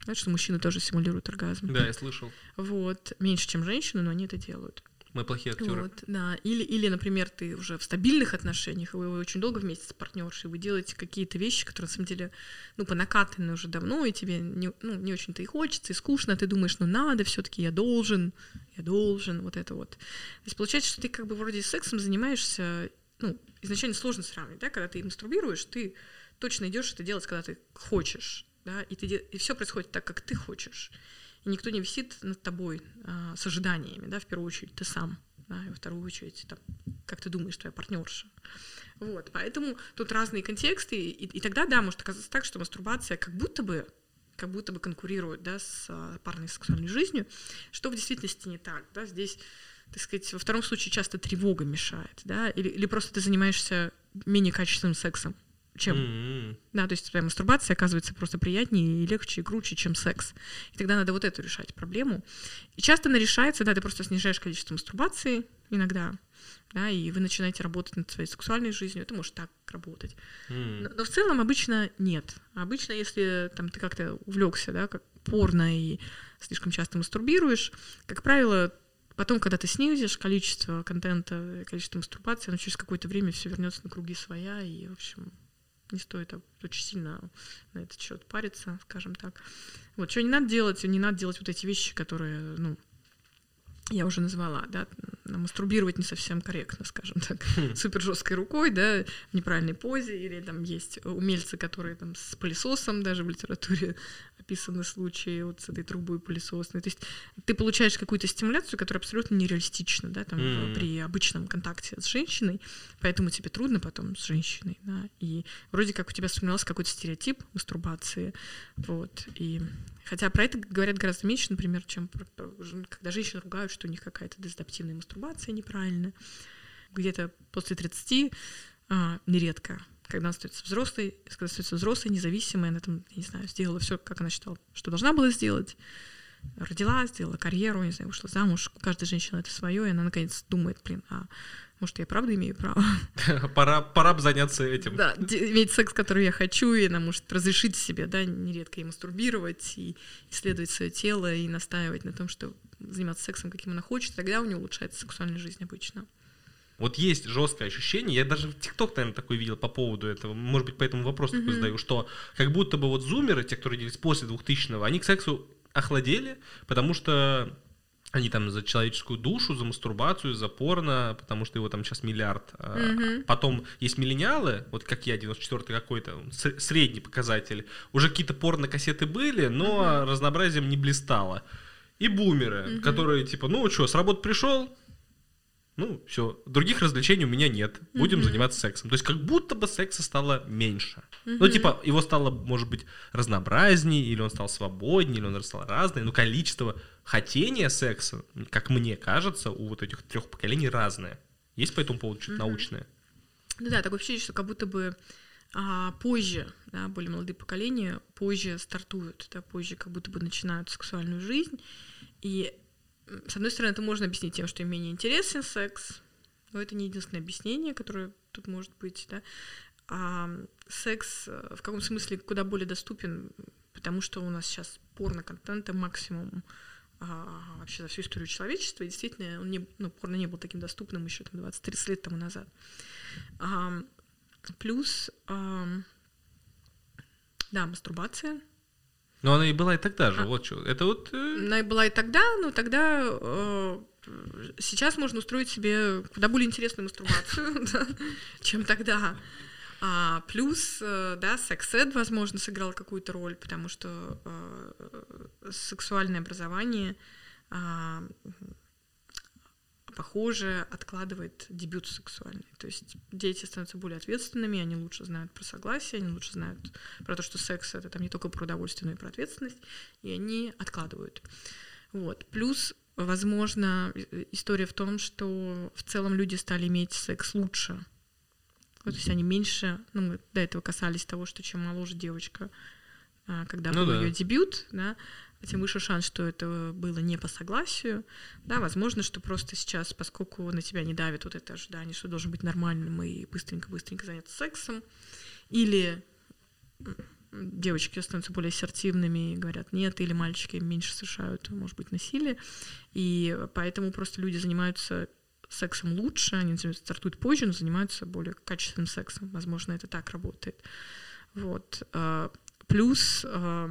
Знаешь, что мужчины тоже симулируют оргазм. Да, я слышал. Вот. Меньше, чем женщины, но они это делают. Мы плохие актеры. Вот, да. Или, или, например, ты уже в стабильных отношениях, и вы очень долго вместе с партнершей, вы делаете какие-то вещи, которые, на самом деле, ну, понакатаны уже давно, и тебе не, ну, не очень-то и хочется, и скучно, а ты думаешь, ну, надо, все таки я должен, я должен, вот это вот. То есть получается, что ты как бы вроде сексом занимаешься, ну, изначально сложно сравнивать, да, когда ты мастурбируешь, ты точно идешь это делать, когда ты хочешь, да, и, ты, и все происходит так, как ты хочешь никто не висит над тобой а, с ожиданиями, да, в первую очередь ты сам, да, и во вторую очередь, там, как ты думаешь, твоя партнерша. Вот, поэтому тут разные контексты, и, и тогда, да, может оказаться так, что мастурбация как будто бы как будто бы конкурирует, да, с а, парной сексуальной жизнью, что в действительности не так, да, здесь так сказать, во втором случае часто тревога мешает, да, или, или просто ты занимаешься менее качественным сексом, чем... Mm-hmm. Да, то есть твоя мастурбация оказывается просто приятнее и легче, и круче, чем секс. И тогда надо вот эту решать проблему. И часто она решается, да, ты просто снижаешь количество мастурбации иногда, да, и вы начинаете работать над своей сексуальной жизнью, это может так работать. Mm. Но, но в целом обычно нет. Обычно, если там ты как-то увлекся, да, как порно и слишком часто мастурбируешь, как правило, потом, когда ты снизишь количество контента, количество мастурбации, оно через какое-то время все вернется на круги своя, и, в общем, не стоит очень сильно на этот счет париться, скажем так. Вот, что не надо делать, не надо делать вот эти вещи, которые, ну, я уже назвала, да, мастурбировать не совсем корректно, скажем так, хм. супер жесткой рукой, да, в неправильной позе, или там есть умельцы, которые там с пылесосом даже в литературе описаны случаи вот с этой трубой пылесосной. То есть ты получаешь какую-то стимуляцию, которая абсолютно нереалистична, да, там, mm. при обычном контакте с женщиной, поэтому тебе трудно потом с женщиной, да, и вроде как у тебя сформировался какой-то стереотип мастурбации, вот, и хотя про это говорят гораздо меньше, например, чем про, про, когда женщины ругают, что у них какая-то дезадаптивная мастурбация неправильная, где-то после 30 а, нередко когда она становится взрослой, когда становится взрослой, независимой, она там, я не знаю, сделала все, как она считала, что должна была сделать, родила, сделала карьеру, не знаю, ушла замуж. У каждой женщины это свое, и она наконец думает, блин, а может, я правда имею право? Пора, пора бы заняться этим. Да, иметь секс, который я хочу, и она может разрешить себе, да, нередко и мастурбировать, и исследовать свое тело, и настаивать на том, что заниматься сексом, каким она хочет, тогда у нее улучшается сексуальная жизнь обычно. Вот есть жесткое ощущение, я даже в ТикТок, наверное, такой видел по поводу этого, может быть, поэтому вопрос mm-hmm. такой задаю, что как будто бы вот зумеры, те, кто родились после 2000-го, они к сексу охладели, потому что они там за человеческую душу, за мастурбацию, за порно, потому что его там сейчас миллиард. Mm-hmm. Потом есть миллениалы, вот как я, 94-й какой-то, средний показатель. Уже какие-то порно-кассеты были, но mm-hmm. разнообразием не блистало. И бумеры, mm-hmm. которые типа, ну что, с работы пришел, ну, все, других развлечений у меня нет, будем mm-hmm. заниматься сексом. То есть как будто бы секса стало меньше. Mm-hmm. Ну, типа, его стало, может быть, разнообразнее, или он стал свободнее, или он стал разный, но количество хотения секса, как мне кажется, у вот этих трех поколений разное. Есть по этому поводу что-то mm-hmm. научное? Ну да, такое ощущение, что как будто бы а, позже, да, более молодые поколения позже стартуют, да, позже как будто бы начинают сексуальную жизнь, и с одной стороны, это можно объяснить тем, что им менее интересен секс, но это не единственное объяснение, которое тут может быть, да. А секс э, в каком смысле куда более доступен, потому что у нас сейчас порно-контента максимум а, вообще за всю историю человечества, и действительно, он не, ну, порно не был таким доступным еще там 20-30 лет тому назад. А, плюс, а, да, мастурбация — но она и была и тогда же, а, вот что. Это вот... Э... Она и была и тогда, но тогда э, сейчас можно устроить себе куда более интересную мастурбацию, чем тогда. А, плюс, э, да, секс-эд, возможно, сыграл какую-то роль, потому что э, сексуальное образование а, похоже, откладывает дебют сексуальный. То есть дети становятся более ответственными, они лучше знают про согласие, они лучше знают про то, что секс это там не только про удовольствие, но и про ответственность, и они откладывают. Вот. Плюс возможно, история в том, что в целом люди стали иметь секс лучше. Вот, то есть они меньше, ну, мы до этого касались того, что чем моложе девочка, а, когда ну, был да. ее дебют, да, тем выше шанс, что это было не по согласию. Да, возможно, что просто сейчас, поскольку на тебя не давит вот это ожидание, что должен быть нормальным и быстренько-быстренько заняться сексом, или девочки становятся более ассертивными и говорят нет, или мальчики меньше совершают, может быть, насилие, и поэтому просто люди занимаются сексом лучше, они стартуют позже, но занимаются более качественным сексом. Возможно, это так работает. Вот. А, плюс а,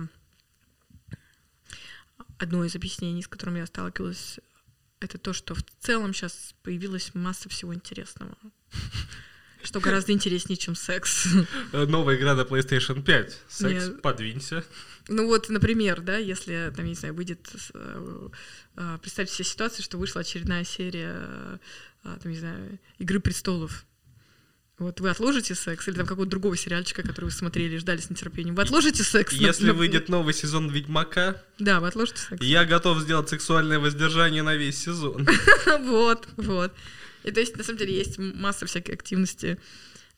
одно из объяснений, с которым я сталкивалась, это то, что в целом сейчас появилась масса всего интересного. Что гораздо интереснее, чем секс. Новая игра на PlayStation 5. Секс, Нет. подвинься. Ну вот, например, да, если, там, не знаю, выйдет... Э, э, представьте себе ситуацию, что вышла очередная серия, э, там, не знаю, «Игры престолов». Вот вы отложите секс или там какого-то другого сериальчика, который вы смотрели и ждали с нетерпением. Вы отложите секс? Если на... выйдет новый сезон Ведьмака, да, вы отложите секс. Я готов сделать сексуальное воздержание на весь сезон. Вот, вот. И то есть, на самом деле, есть масса всякой активности,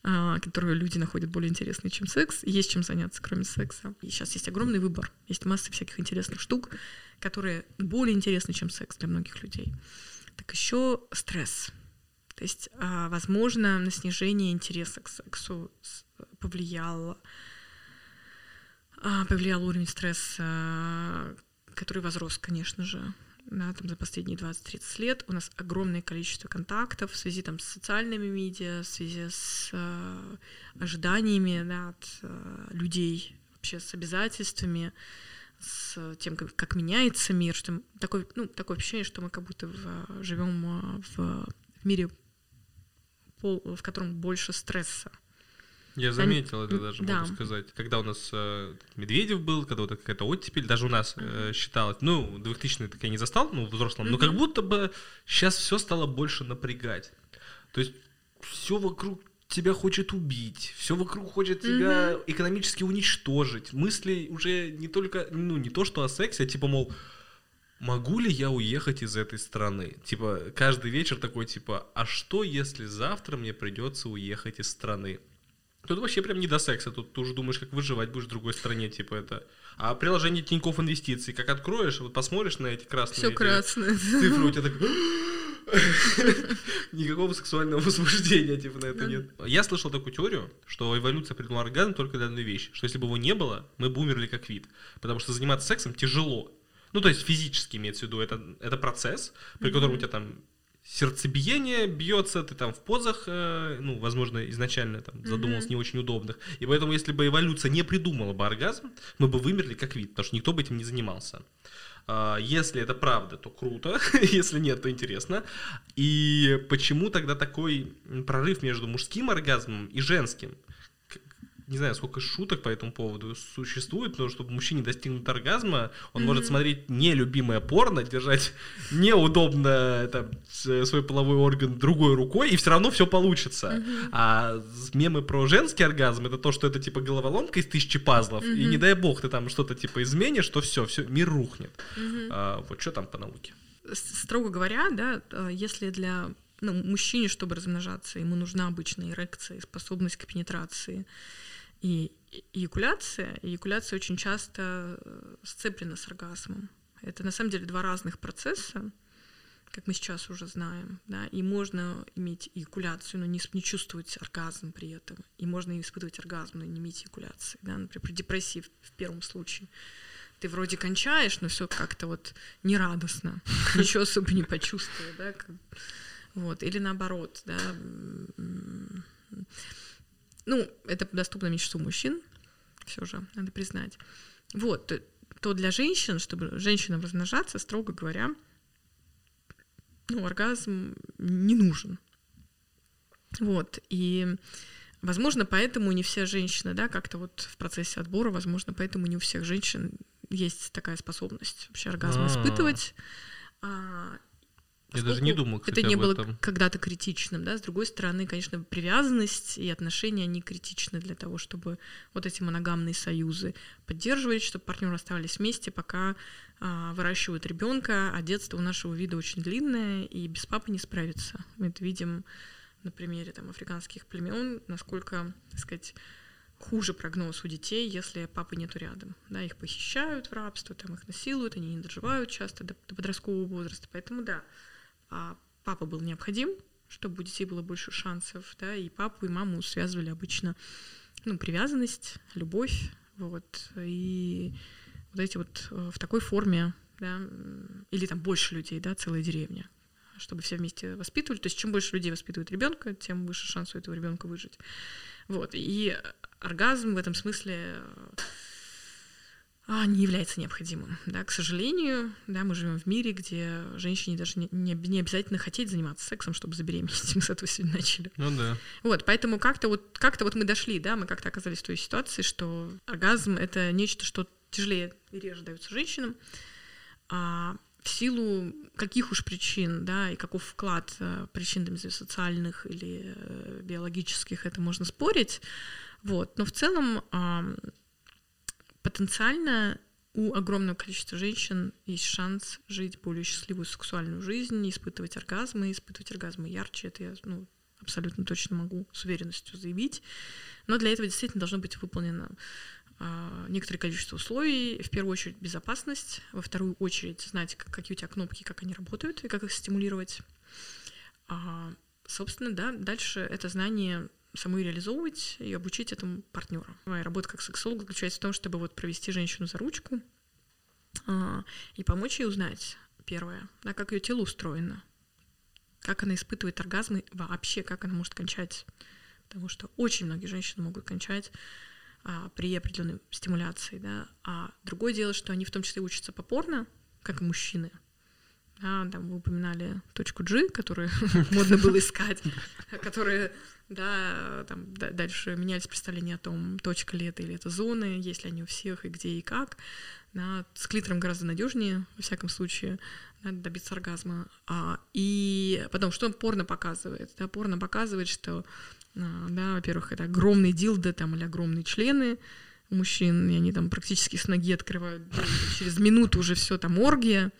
а, которые люди находят более интересной, чем секс. Есть чем заняться, кроме секса. И сейчас есть огромный выбор. Есть масса всяких интересных штук, которые более интересны, чем секс для многих людей. Так еще стресс то есть, а, возможно, на снижение интереса к сексу повлиял, а, повлиял уровень стресса, который возрос, конечно же, да, там за последние 20-30 лет. У нас огромное количество контактов в связи там, с социальными медиа, в связи с э, ожиданиями да, от людей, вообще с обязательствами, с тем, как, как меняется мир, что такое, ну, такое ощущение, что мы как будто живем в, в мире в котором больше стресса. Я заметил это даже, да. могу сказать. Когда у нас э, Медведев был, когда вот какая-то оттепель, даже у нас э, считалось, ну, 2000-е так я не застал, ну, взрослым, mm-hmm. но как будто бы сейчас все стало больше напрягать. То есть все вокруг тебя хочет убить, все вокруг хочет тебя mm-hmm. экономически уничтожить. Мысли уже не только, ну, не то, что о сексе, а типа, мол, могу ли я уехать из этой страны? Типа, каждый вечер такой, типа, а что, если завтра мне придется уехать из страны? Тут вообще прям не до секса, тут ты уже думаешь, как выживать будешь в другой стране, типа это. А приложение Тинькофф Инвестиций, как откроешь, вот посмотришь на эти красные Все красное. цифры, у тебя так... Никакого сексуального возбуждения, типа, на это нет. Я слышал такую теорию, что эволюция придумала оргазм только для одной вещи, что если бы его не было, мы бы умерли как вид. Потому что заниматься сексом тяжело. Ну, то есть физически имеется в виду, это, это процесс, при котором у тебя там сердцебиение бьется, ты там в позах, э, ну, возможно, изначально там задумался mm-hmm. не очень удобных. И поэтому, если бы эволюция не придумала бы оргазм, мы бы вымерли как вид, потому что никто бы этим не занимался. А, если это правда, то круто, если нет, то интересно. И почему тогда такой прорыв между мужским оргазмом и женским? Не знаю, сколько шуток по этому поводу существует, но чтобы мужчине достигнуть оргазма, он mm-hmm. может смотреть нелюбимое порно, держать неудобно там, свой половой орган другой рукой, и все равно все получится. Mm-hmm. А мемы про женский оргазм это то, что это типа головоломка из тысячи пазлов, mm-hmm. и не дай бог ты там что-то типа изменишь, то все, все, мир рухнет. Mm-hmm. А, вот что там по науке? Строго говоря, да, э, если для ну, мужчине, чтобы размножаться, ему нужна обычная эрекция способность к пенетрации. И эякуляция, эякуляция очень часто э, сцеплена с оргазмом. Это на самом деле два разных процесса, как мы сейчас уже знаем, да, и можно иметь эякуляцию, но не, не чувствовать оргазм при этом, и можно испытывать оргазм, но не иметь эякуляции, да, например, при депрессии в, первом случае. Ты вроде кончаешь, но все как-то вот нерадостно, ничего особо не почувствуя, да, вот, или наоборот, да, ну, это доступно меньшинству мужчин, все же, надо признать. Вот, то для женщин, чтобы женщинам размножаться, строго говоря, ну, оргазм не нужен. Вот, и возможно, поэтому не все женщины, да, как-то вот в процессе отбора, возможно, поэтому не у всех женщин есть такая способность вообще оргазм А-а-а. испытывать. А, Я даже не думал, кстати, это не было когда-то критичным, да. С другой стороны, конечно, привязанность и отношения они критичны для того, чтобы вот эти моногамные союзы поддерживать, чтобы партнеры оставались вместе, пока а, выращивают ребенка, а детство у нашего вида очень длинное и без папы не справится. Мы это видим на примере там африканских племен, насколько, так сказать, хуже прогноз у детей, если папы нету рядом. Да, их похищают в рабство, там их насилуют, они не доживают часто до, до подросткового возраста. Поэтому да, а папа был необходим, чтобы у детей было больше шансов, да, и папу, и маму связывали обычно ну, привязанность, любовь, вот, и вот эти вот э, в такой форме, да, или там больше людей, да, целая деревня, чтобы все вместе воспитывали. То есть чем больше людей воспитывает ребенка, тем выше шанс у этого ребенка выжить. Вот. И оргазм в этом смысле а, не является необходимым. Да, к сожалению, да, мы живем в мире, где женщине даже не, не, не обязательно хотеть заниматься сексом, чтобы забеременеть. Мы с этого сегодня начали. Ну да. Вот, поэтому как-то вот, как-то вот мы дошли, да, мы как-то оказались в той ситуации, что оргазм — это нечто, что тяжелее и реже дается женщинам. А в силу каких уж причин, да, и каков вклад э, причин там, социальных или э, биологических, это можно спорить. Вот. Но в целом потенциально у огромного количества женщин есть шанс жить более счастливую сексуальную жизнь, испытывать оргазмы, испытывать оргазмы ярче. Это я ну, абсолютно точно могу с уверенностью заявить. Но для этого действительно должно быть выполнено э, некоторое количество условий. В первую очередь безопасность, во вторую очередь знать, как, какие у тебя кнопки, как они работают и как их стимулировать. А, собственно, да, дальше это знание саму реализовывать и обучить этому партнера. Моя работа как сексолог заключается в том, чтобы вот провести женщину за ручку а, и помочь ей узнать, первое, да, как ее тело устроено, как она испытывает оргазмы вообще, как она может кончать. Потому что очень многие женщины могут кончать а, при определенной стимуляции. Да? А другое дело, что они в том числе учатся попорно, как и мужчины. Да, там вы упоминали точку G, которую модно было искать, которые да, там дальше менялись представления о том, точка ли это или это зоны, есть ли они у всех и где и как. Да, с клитором гораздо надежнее, во всяком случае, надо добиться оргазма. А, и потом, что порно показывает? Да, порно показывает, что, а, да, во-первых, это огромные дилды там, или огромные члены мужчин, и они там практически с ноги открывают, через минуту уже все там оргия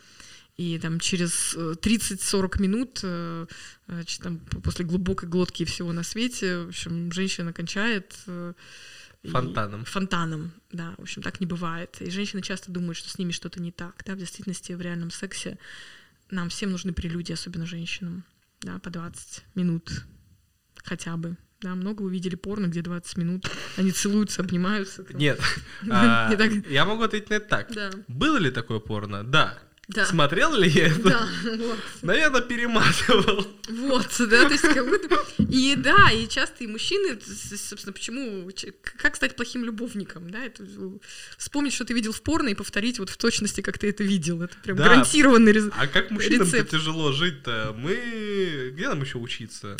и там через 30-40 э, минут, э, значит, там, после глубокой глотки и всего на свете, в общем, женщина кончает. Э, фонтаном. Фонтаном, да, в общем, так не бывает. И женщины часто думают, что с ними что-то не так, да, в действительности в реальном сексе нам всем нужны прелюдии, особенно женщинам, да, по 20 минут хотя бы. Да, много вы видели порно, где 20 минут они целуются, обнимаются. Нет, а, я могу ответить на это так. Было ли такое порно? Да. Да. Смотрел ли я это? Да, вот. Наверное, перематывал. Вот, да, то есть как будто... И да, и часто и мужчины, собственно, почему... Как стать плохим любовником, да? Это вспомнить, что ты видел в порно, и повторить вот в точности, как ты это видел. Это прям да. гарантированный рецепт. А как мужчинам-то тяжело жить-то? Мы... Где нам еще учиться?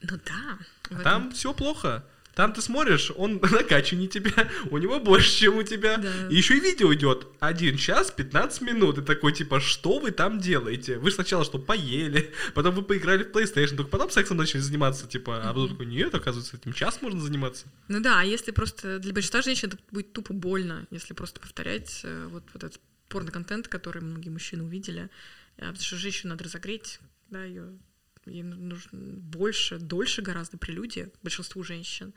Ну да. А там все плохо. Там ты смотришь, он накачаннее тебя, у него больше, чем у тебя. Да. И еще и видео идет 1 час 15 минут. И такой, типа, что вы там делаете? Вы сначала что, поели, потом вы поиграли в PlayStation, только потом сексом начали заниматься, типа, а потом такой, нет, оказывается, этим час можно заниматься. Ну да, а если просто, для большинства женщин это будет тупо больно, если просто повторять э, вот, вот этот порно-контент, который многие мужчины увидели, э, потому что женщину надо разогреть, да, ее ей нужно больше, дольше гораздо прелюдия большинству женщин.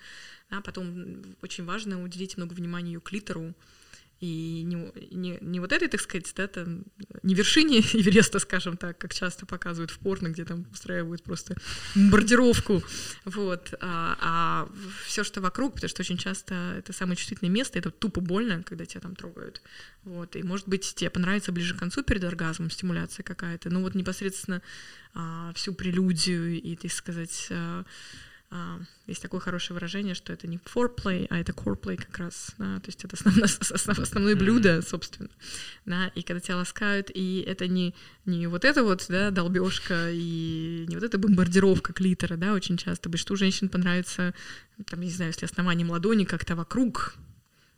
А потом очень важно уделить много внимания ее клитору, и не, не, не вот этой, так сказать, да, там, не вершине Эвереста, скажем так, как часто показывают в порно, где там устраивают просто бомбардировку, вот, а, а все, что вокруг, потому что очень часто это самое чувствительное место, это тупо больно, когда тебя там трогают, вот, и, может быть, тебе понравится ближе к концу перед оргазмом стимуляция какая-то, но вот непосредственно а, всю прелюдию и, так сказать, а, а, есть такое хорошее выражение, что это не foreplay, а это coreplay как раз, да, то есть это основное, основ, основное блюдо, собственно, да, и когда тебя ласкают, и это не, не вот это вот, да, долбежка и не вот эта бомбардировка клитора, да, очень часто, что у женщин понравится, там, не знаю, если основанием ладони как-то вокруг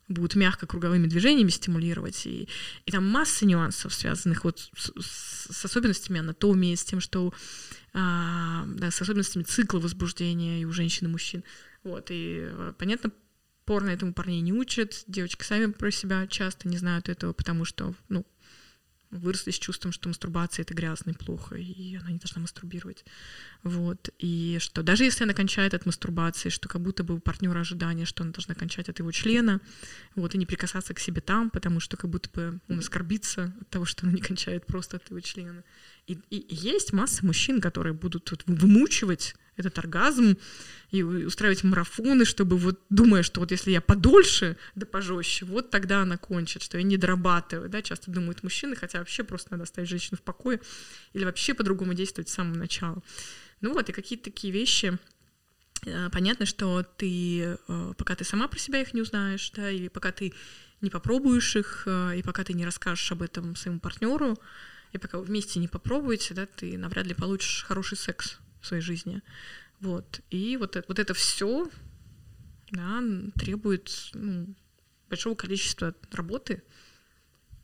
будут мягко круговыми движениями стимулировать. И, и там масса нюансов, связанных вот с, с особенностями анатомии, с тем, что а, да, с особенностями цикла возбуждения и у женщин и мужчин. Вот, и э, понятно, порно этому парней не учат, девочки сами про себя часто не знают этого, потому что, ну, выросли с чувством, что мастурбация это грязно и плохо, и она не должна мастурбировать. Вот. И что даже если она кончает от мастурбации, что как будто бы у партнера ожидание, что она должна кончать от его члена, вот, и не прикасаться к себе там, потому что как будто бы он оскорбится от того, что она не кончает просто от его члена. И, и, есть масса мужчин, которые будут тут вымучивать этот оргазм и устраивать марафоны, чтобы вот думая, что вот если я подольше, да пожестче, вот тогда она кончит, что я не дорабатываю, да, часто думают мужчины, хотя вообще просто надо оставить женщину в покое или вообще по-другому действовать с самого начала. Ну вот, и какие-то такие вещи, э, понятно, что ты, э, пока ты сама про себя их не узнаешь, да, или пока ты не попробуешь их, э, и пока ты не расскажешь об этом своему партнеру, и пока вы вместе не попробуете, да, ты навряд ли получишь хороший секс в своей жизни. Вот. И вот, это, вот это все да, требует ну, большого количества работы,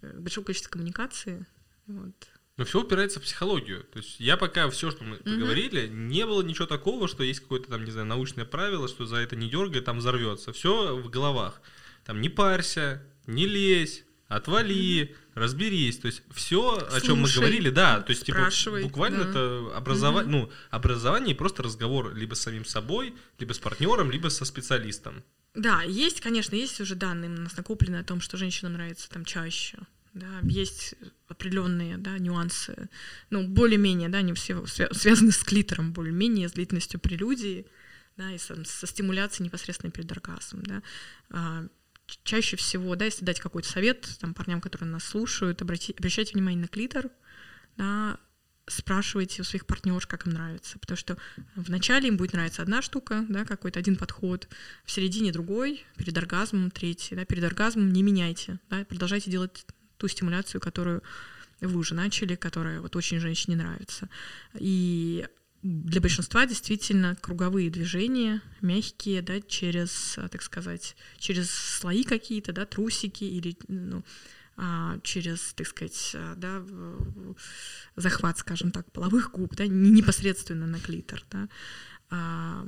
э, большого количества коммуникации. Вот. Но все упирается в психологию. То есть я пока все, что мы поговорили, угу. не было ничего такого, что есть какое-то там, не знаю, научное правило, что за это не дергай, там взорвется. Все в головах. Там не парься, не лезь, отвали, разберись. То есть все, о чем мы говорили, да, то есть типа буквально да. это образование, угу. ну образование и просто разговор либо с самим собой, либо с партнером, либо со специалистом. Да, есть, конечно, есть уже данные у нас накопленные о том, что женщинам нравится там чаще. Да, есть определенные да, нюансы, ну, более-менее, да, не все связаны с клитором, более-менее, с длительностью прелюдии, да, и со, со стимуляцией непосредственно перед оргазмом, да. Чаще всего, да, если дать какой-то совет там, парням, которые нас слушают, обрати, обращайте внимание на клитор, да, спрашивайте у своих партнерш, как им нравится. Потому что вначале им будет нравиться одна штука, да, какой-то один подход, в середине другой, перед оргазмом третий. Да, перед оргазмом не меняйте, да, продолжайте делать ту стимуляцию, которую вы уже начали, которая вот очень женщине нравится. И для большинства действительно круговые движения, мягкие, да, через, так сказать, через слои какие-то, да, трусики или ну, а, через, так сказать, да, захват, скажем так, половых губ, да, не непосредственно на клитор, да. А,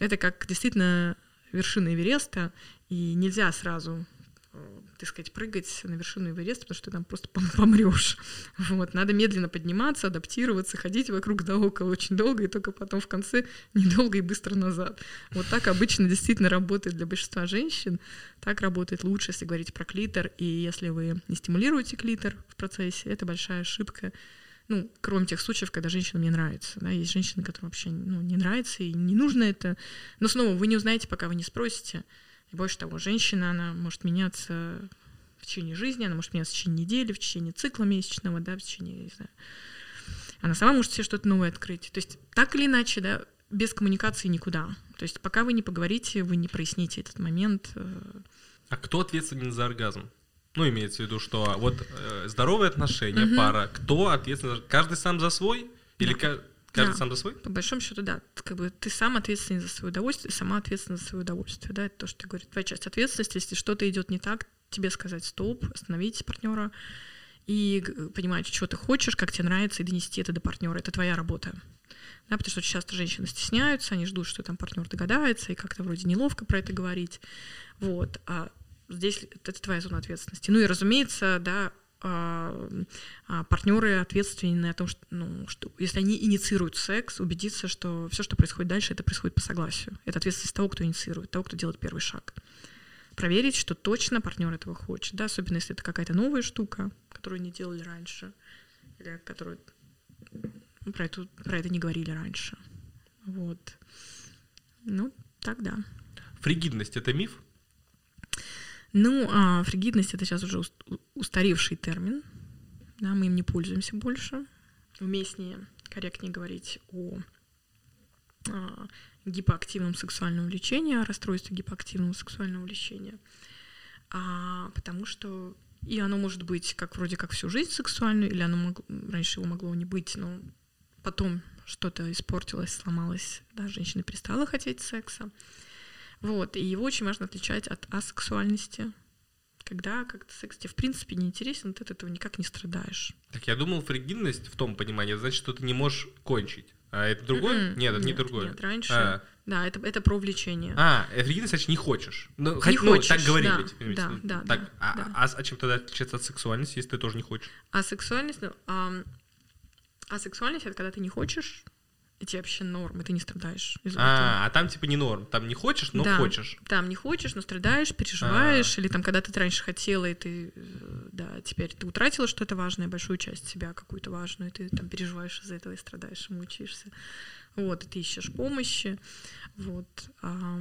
это как действительно вершина Эвереста, и нельзя сразу так сказать, прыгать на вершину Эвереста, потому что ты там просто помрешь. Вот. Надо медленно подниматься, адаптироваться, ходить вокруг да около очень долго, и только потом в конце недолго и быстро назад. Вот так обычно действительно работает для большинства женщин. Так работает лучше, если говорить про клитор. И если вы не стимулируете клитор в процессе, это большая ошибка. Ну, кроме тех случаев, когда женщинам не нравится. Да? Есть женщины, которым вообще ну, не нравится и не нужно это. Но снова вы не узнаете, пока вы не спросите. И больше того, женщина, она может меняться в течение жизни, она может меняться в течение недели, в течение цикла месячного, да, в течение, не знаю. Она сама может себе что-то новое открыть. То есть так или иначе, да, без коммуникации никуда. То есть пока вы не поговорите, вы не проясните этот момент. Э. А кто ответственен за оргазм? Ну, имеется в виду, что вот э, здоровые отношения, угу. пара, кто ответственен? Каждый сам за свой? Или да. Каждый да. сам за свой? По большому счету, да. Как бы ты сам ответственен за свое удовольствие, сама ответственна за свое удовольствие. Да, это то, что ты говоришь. Твоя часть ответственности, если что-то идет не так, тебе сказать стоп, остановить партнера и понимать, что ты хочешь, как тебе нравится, и донести это до партнера. Это твоя работа. Да, потому что очень часто женщины стесняются, они ждут, что там партнер догадается, и как-то вроде неловко про это говорить. Вот. А здесь это твоя зона ответственности. Ну и, разумеется, да, партнеры ответственны о том, что, ну, что если они инициируют секс, убедиться, что все, что происходит дальше, это происходит по согласию. Это ответственность того, кто инициирует, того, кто делает первый шаг. Проверить, что точно партнер этого хочет, да, особенно если это какая-то новая штука, которую не делали раньше, или которую ну, про, это, про это не говорили раньше. Вот. Ну, тогда. Фригидность — это миф? Ну, а фригидность — это сейчас уже устаревший термин. Да, мы им не пользуемся больше. Уместнее, корректнее говорить о а, гипоактивном сексуальном влечении, о расстройстве гипоактивного сексуального влечения. А, потому что и оно может быть как вроде как всю жизнь сексуальной, или оно мог, раньше его могло не быть, но потом что-то испортилось, сломалось, да, женщина перестала хотеть секса. Вот, и его очень важно отличать от асексуальности, когда как-то секс тебе в принципе не интересен, ты от этого никак не страдаешь. Так я думал, фригидность в том понимании, значит, что ты не можешь кончить. А это другое? М-м. Нет, это не Нет, другое. Нет, раньше. А, Да, это, это про влечение. а фригидность, значит, не хочешь. Ну, Не хоть- ну, так хочешь, говорили. да, типа, имеется да, в виду. да, Так, да, а, да. а- а чем тогда отличается от сексуальности, если ты тоже не хочешь? А сексуальность, ну, ам, а сексуальность это когда ты не хочешь, и тебе вообще норм, и ты не страдаешь из-за этого. А, а там типа не норм. Там не хочешь, но Да. хочешь. Там не хочешь, но страдаешь, переживаешь, А. или там, когда ты раньше хотела, и ты, э, да, теперь ты утратила что-то важное, большую часть себя какую-то важную, и ты там переживаешь из-за этого и страдаешь, и мучаешься. Вот, и ты ищешь помощи, вот. А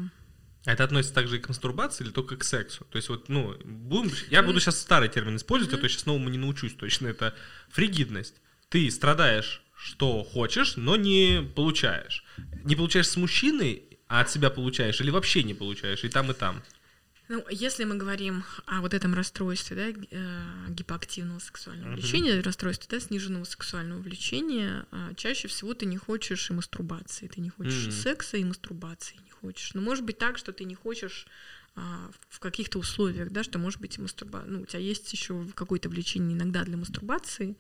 это относится также и к мастурбации или только к сексу? То есть вот, ну, будем, я буду сейчас старый термин использовать, а то сейчас новому не научусь точно. Это фригидность. Ты страдаешь, что хочешь, но не получаешь. Не получаешь с мужчиной, а от себя получаешь, или вообще не получаешь, и там, и там. Ну, если мы говорим о вот этом расстройстве, да, э, гипоактивного сексуального Мгм. влечения, расстройстве, да, сниженного сексуального влечения, а, чаще всего ты не хочешь и мастурбации, ты не хочешь Мгм. секса, и мастурбации не хочешь. Но может быть так, что ты не хочешь а, в каких-то условиях, да, что может быть и мастурба... ну, у тебя есть еще какое-то влечение иногда для мастурбации,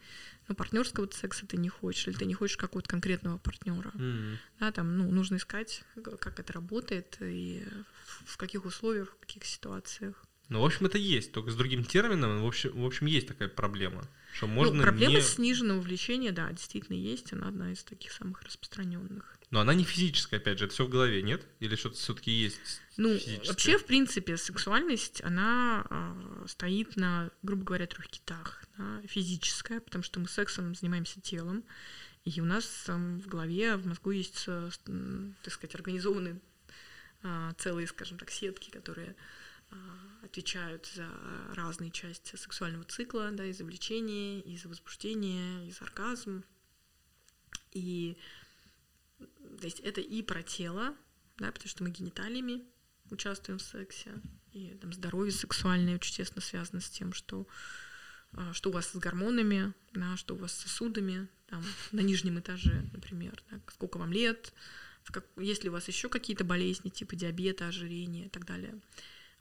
но партнерского секса ты не хочешь, или ты не хочешь какого-то конкретного партнера. М. Да, там, ну, нужно искать, как это работает и в каких условиях, в каких ситуациях. Ну, в общем, это есть, только с другим термином, в общем, в общем есть такая проблема, что можно ну, проблема не... сниженного влечения, да, действительно есть, она одна из таких самых распространенных. Но она не физическая, опять же, это все в голове, нет? Или что-то все-таки есть Ну, физическое? вообще, в принципе, сексуальность, она а, стоит на, грубо говоря, трех китах. да. Физическая, потому что мы сексом занимаемся телом, и у нас там, в голове, в мозгу есть, э, так сказать, организованы а, целые, скажем так, сетки, которые отвечают за разные части сексуального цикла, да, и за влечение, и за возбуждение, и за оргазм. И то есть это и про тело, да, потому что мы гениталиями участвуем в сексе, и там здоровье сексуальное очень тесно связано с тем, что а, что у вас с гормонами, да, что у вас с сосудами, там, на нижнем этаже, например, да, сколько вам лет, как, есть ли у вас еще какие-то болезни типа диабета, ожирения и так далее,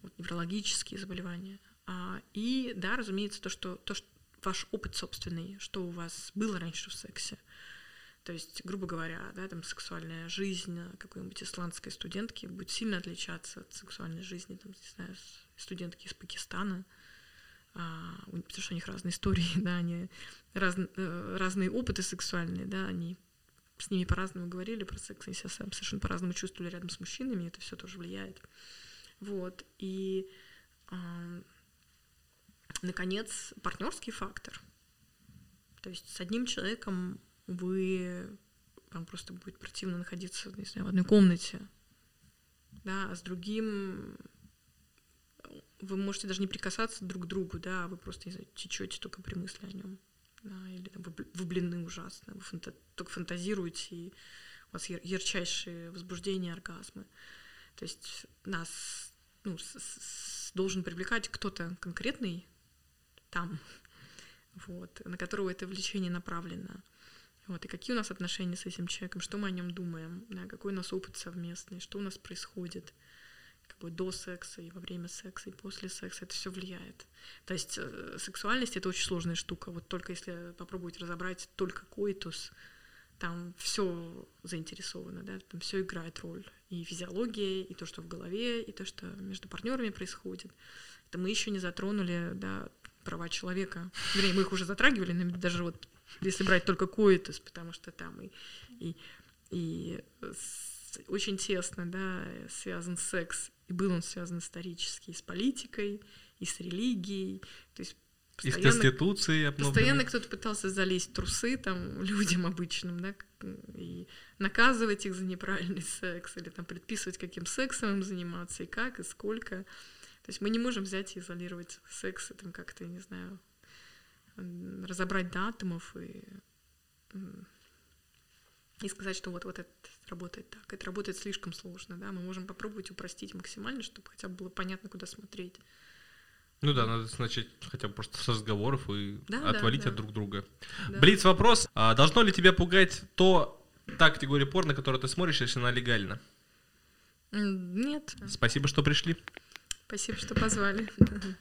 вот, неврологические заболевания. А, и да, разумеется, то, что, то, что ваш опыт собственный, что у вас было раньше в сексе, то есть, грубо говоря, да, там сексуальная жизнь какой-нибудь исландской студентки будет сильно отличаться от сексуальной жизни, там, не знаю, студентки из Пакистана, а, потому что у них разные истории, да, они раз- э, разные опыты сексуальные, да, они с ними по-разному говорили про секс, они себя совершенно по-разному чувствовали рядом с мужчинами, это все тоже влияет. Вот, и, ам, наконец, партнерский фактор. То есть с одним человеком вы вам просто будет противно находиться, не знаю, в одной комнате, да, а с другим вы можете даже не прикасаться друг к другу, да, а вы просто, не знаю, течете только при мысли о нем, да, или там, вы бл- влюблены ужасно, вы фанта- только фантазируете, и у вас яр- ярчайшие возбуждения, оргазмы. То есть нас ну, с- с- должен привлекать кто-то конкретный там, вот, на которого это влечение направлено. Вот, и какие у нас отношения с этим человеком, что мы о нем думаем, да, какой у нас опыт совместный, что у нас происходит как бы до секса и во время секса и после секса, это все влияет. То есть э, сексуальность это очень сложная штука. Вот только если попробовать разобрать только коитус, там все заинтересовано, да, там все играет роль. И физиология, и то, что в голове, и то, что между партнерами происходит. Это мы еще не затронули, да, права человека. Вернее, мы их уже затрагивали, но даже вот если брать только коитус, потому что там и, и, и с- очень тесно, да, связан секс, и был он связан исторически и с политикой, и с религией, то есть Постоянно- конституции обновленной. Постоянно кто-то пытался залезть в трусы там людям обычным, да, и наказывать их за неправильный секс, или там предписывать, каким сексом им заниматься, и как, и сколько. То есть мы не можем взять и изолировать секс, и там как-то, я не знаю, разобрать до атомов и, и сказать, что вот, вот это работает так. Это работает слишком сложно, да, мы можем попробовать упростить максимально, чтобы хотя бы было понятно, куда смотреть. Ну да, надо начать хотя бы просто с разговоров и Да, да, отвалить да. от друг друга. Да. Блиц вопрос. А должно ли тебя пугать то, та категория порно, которую ты смотришь, если она легальна? Нет. Спасибо, что пришли. Спасибо, что позвали.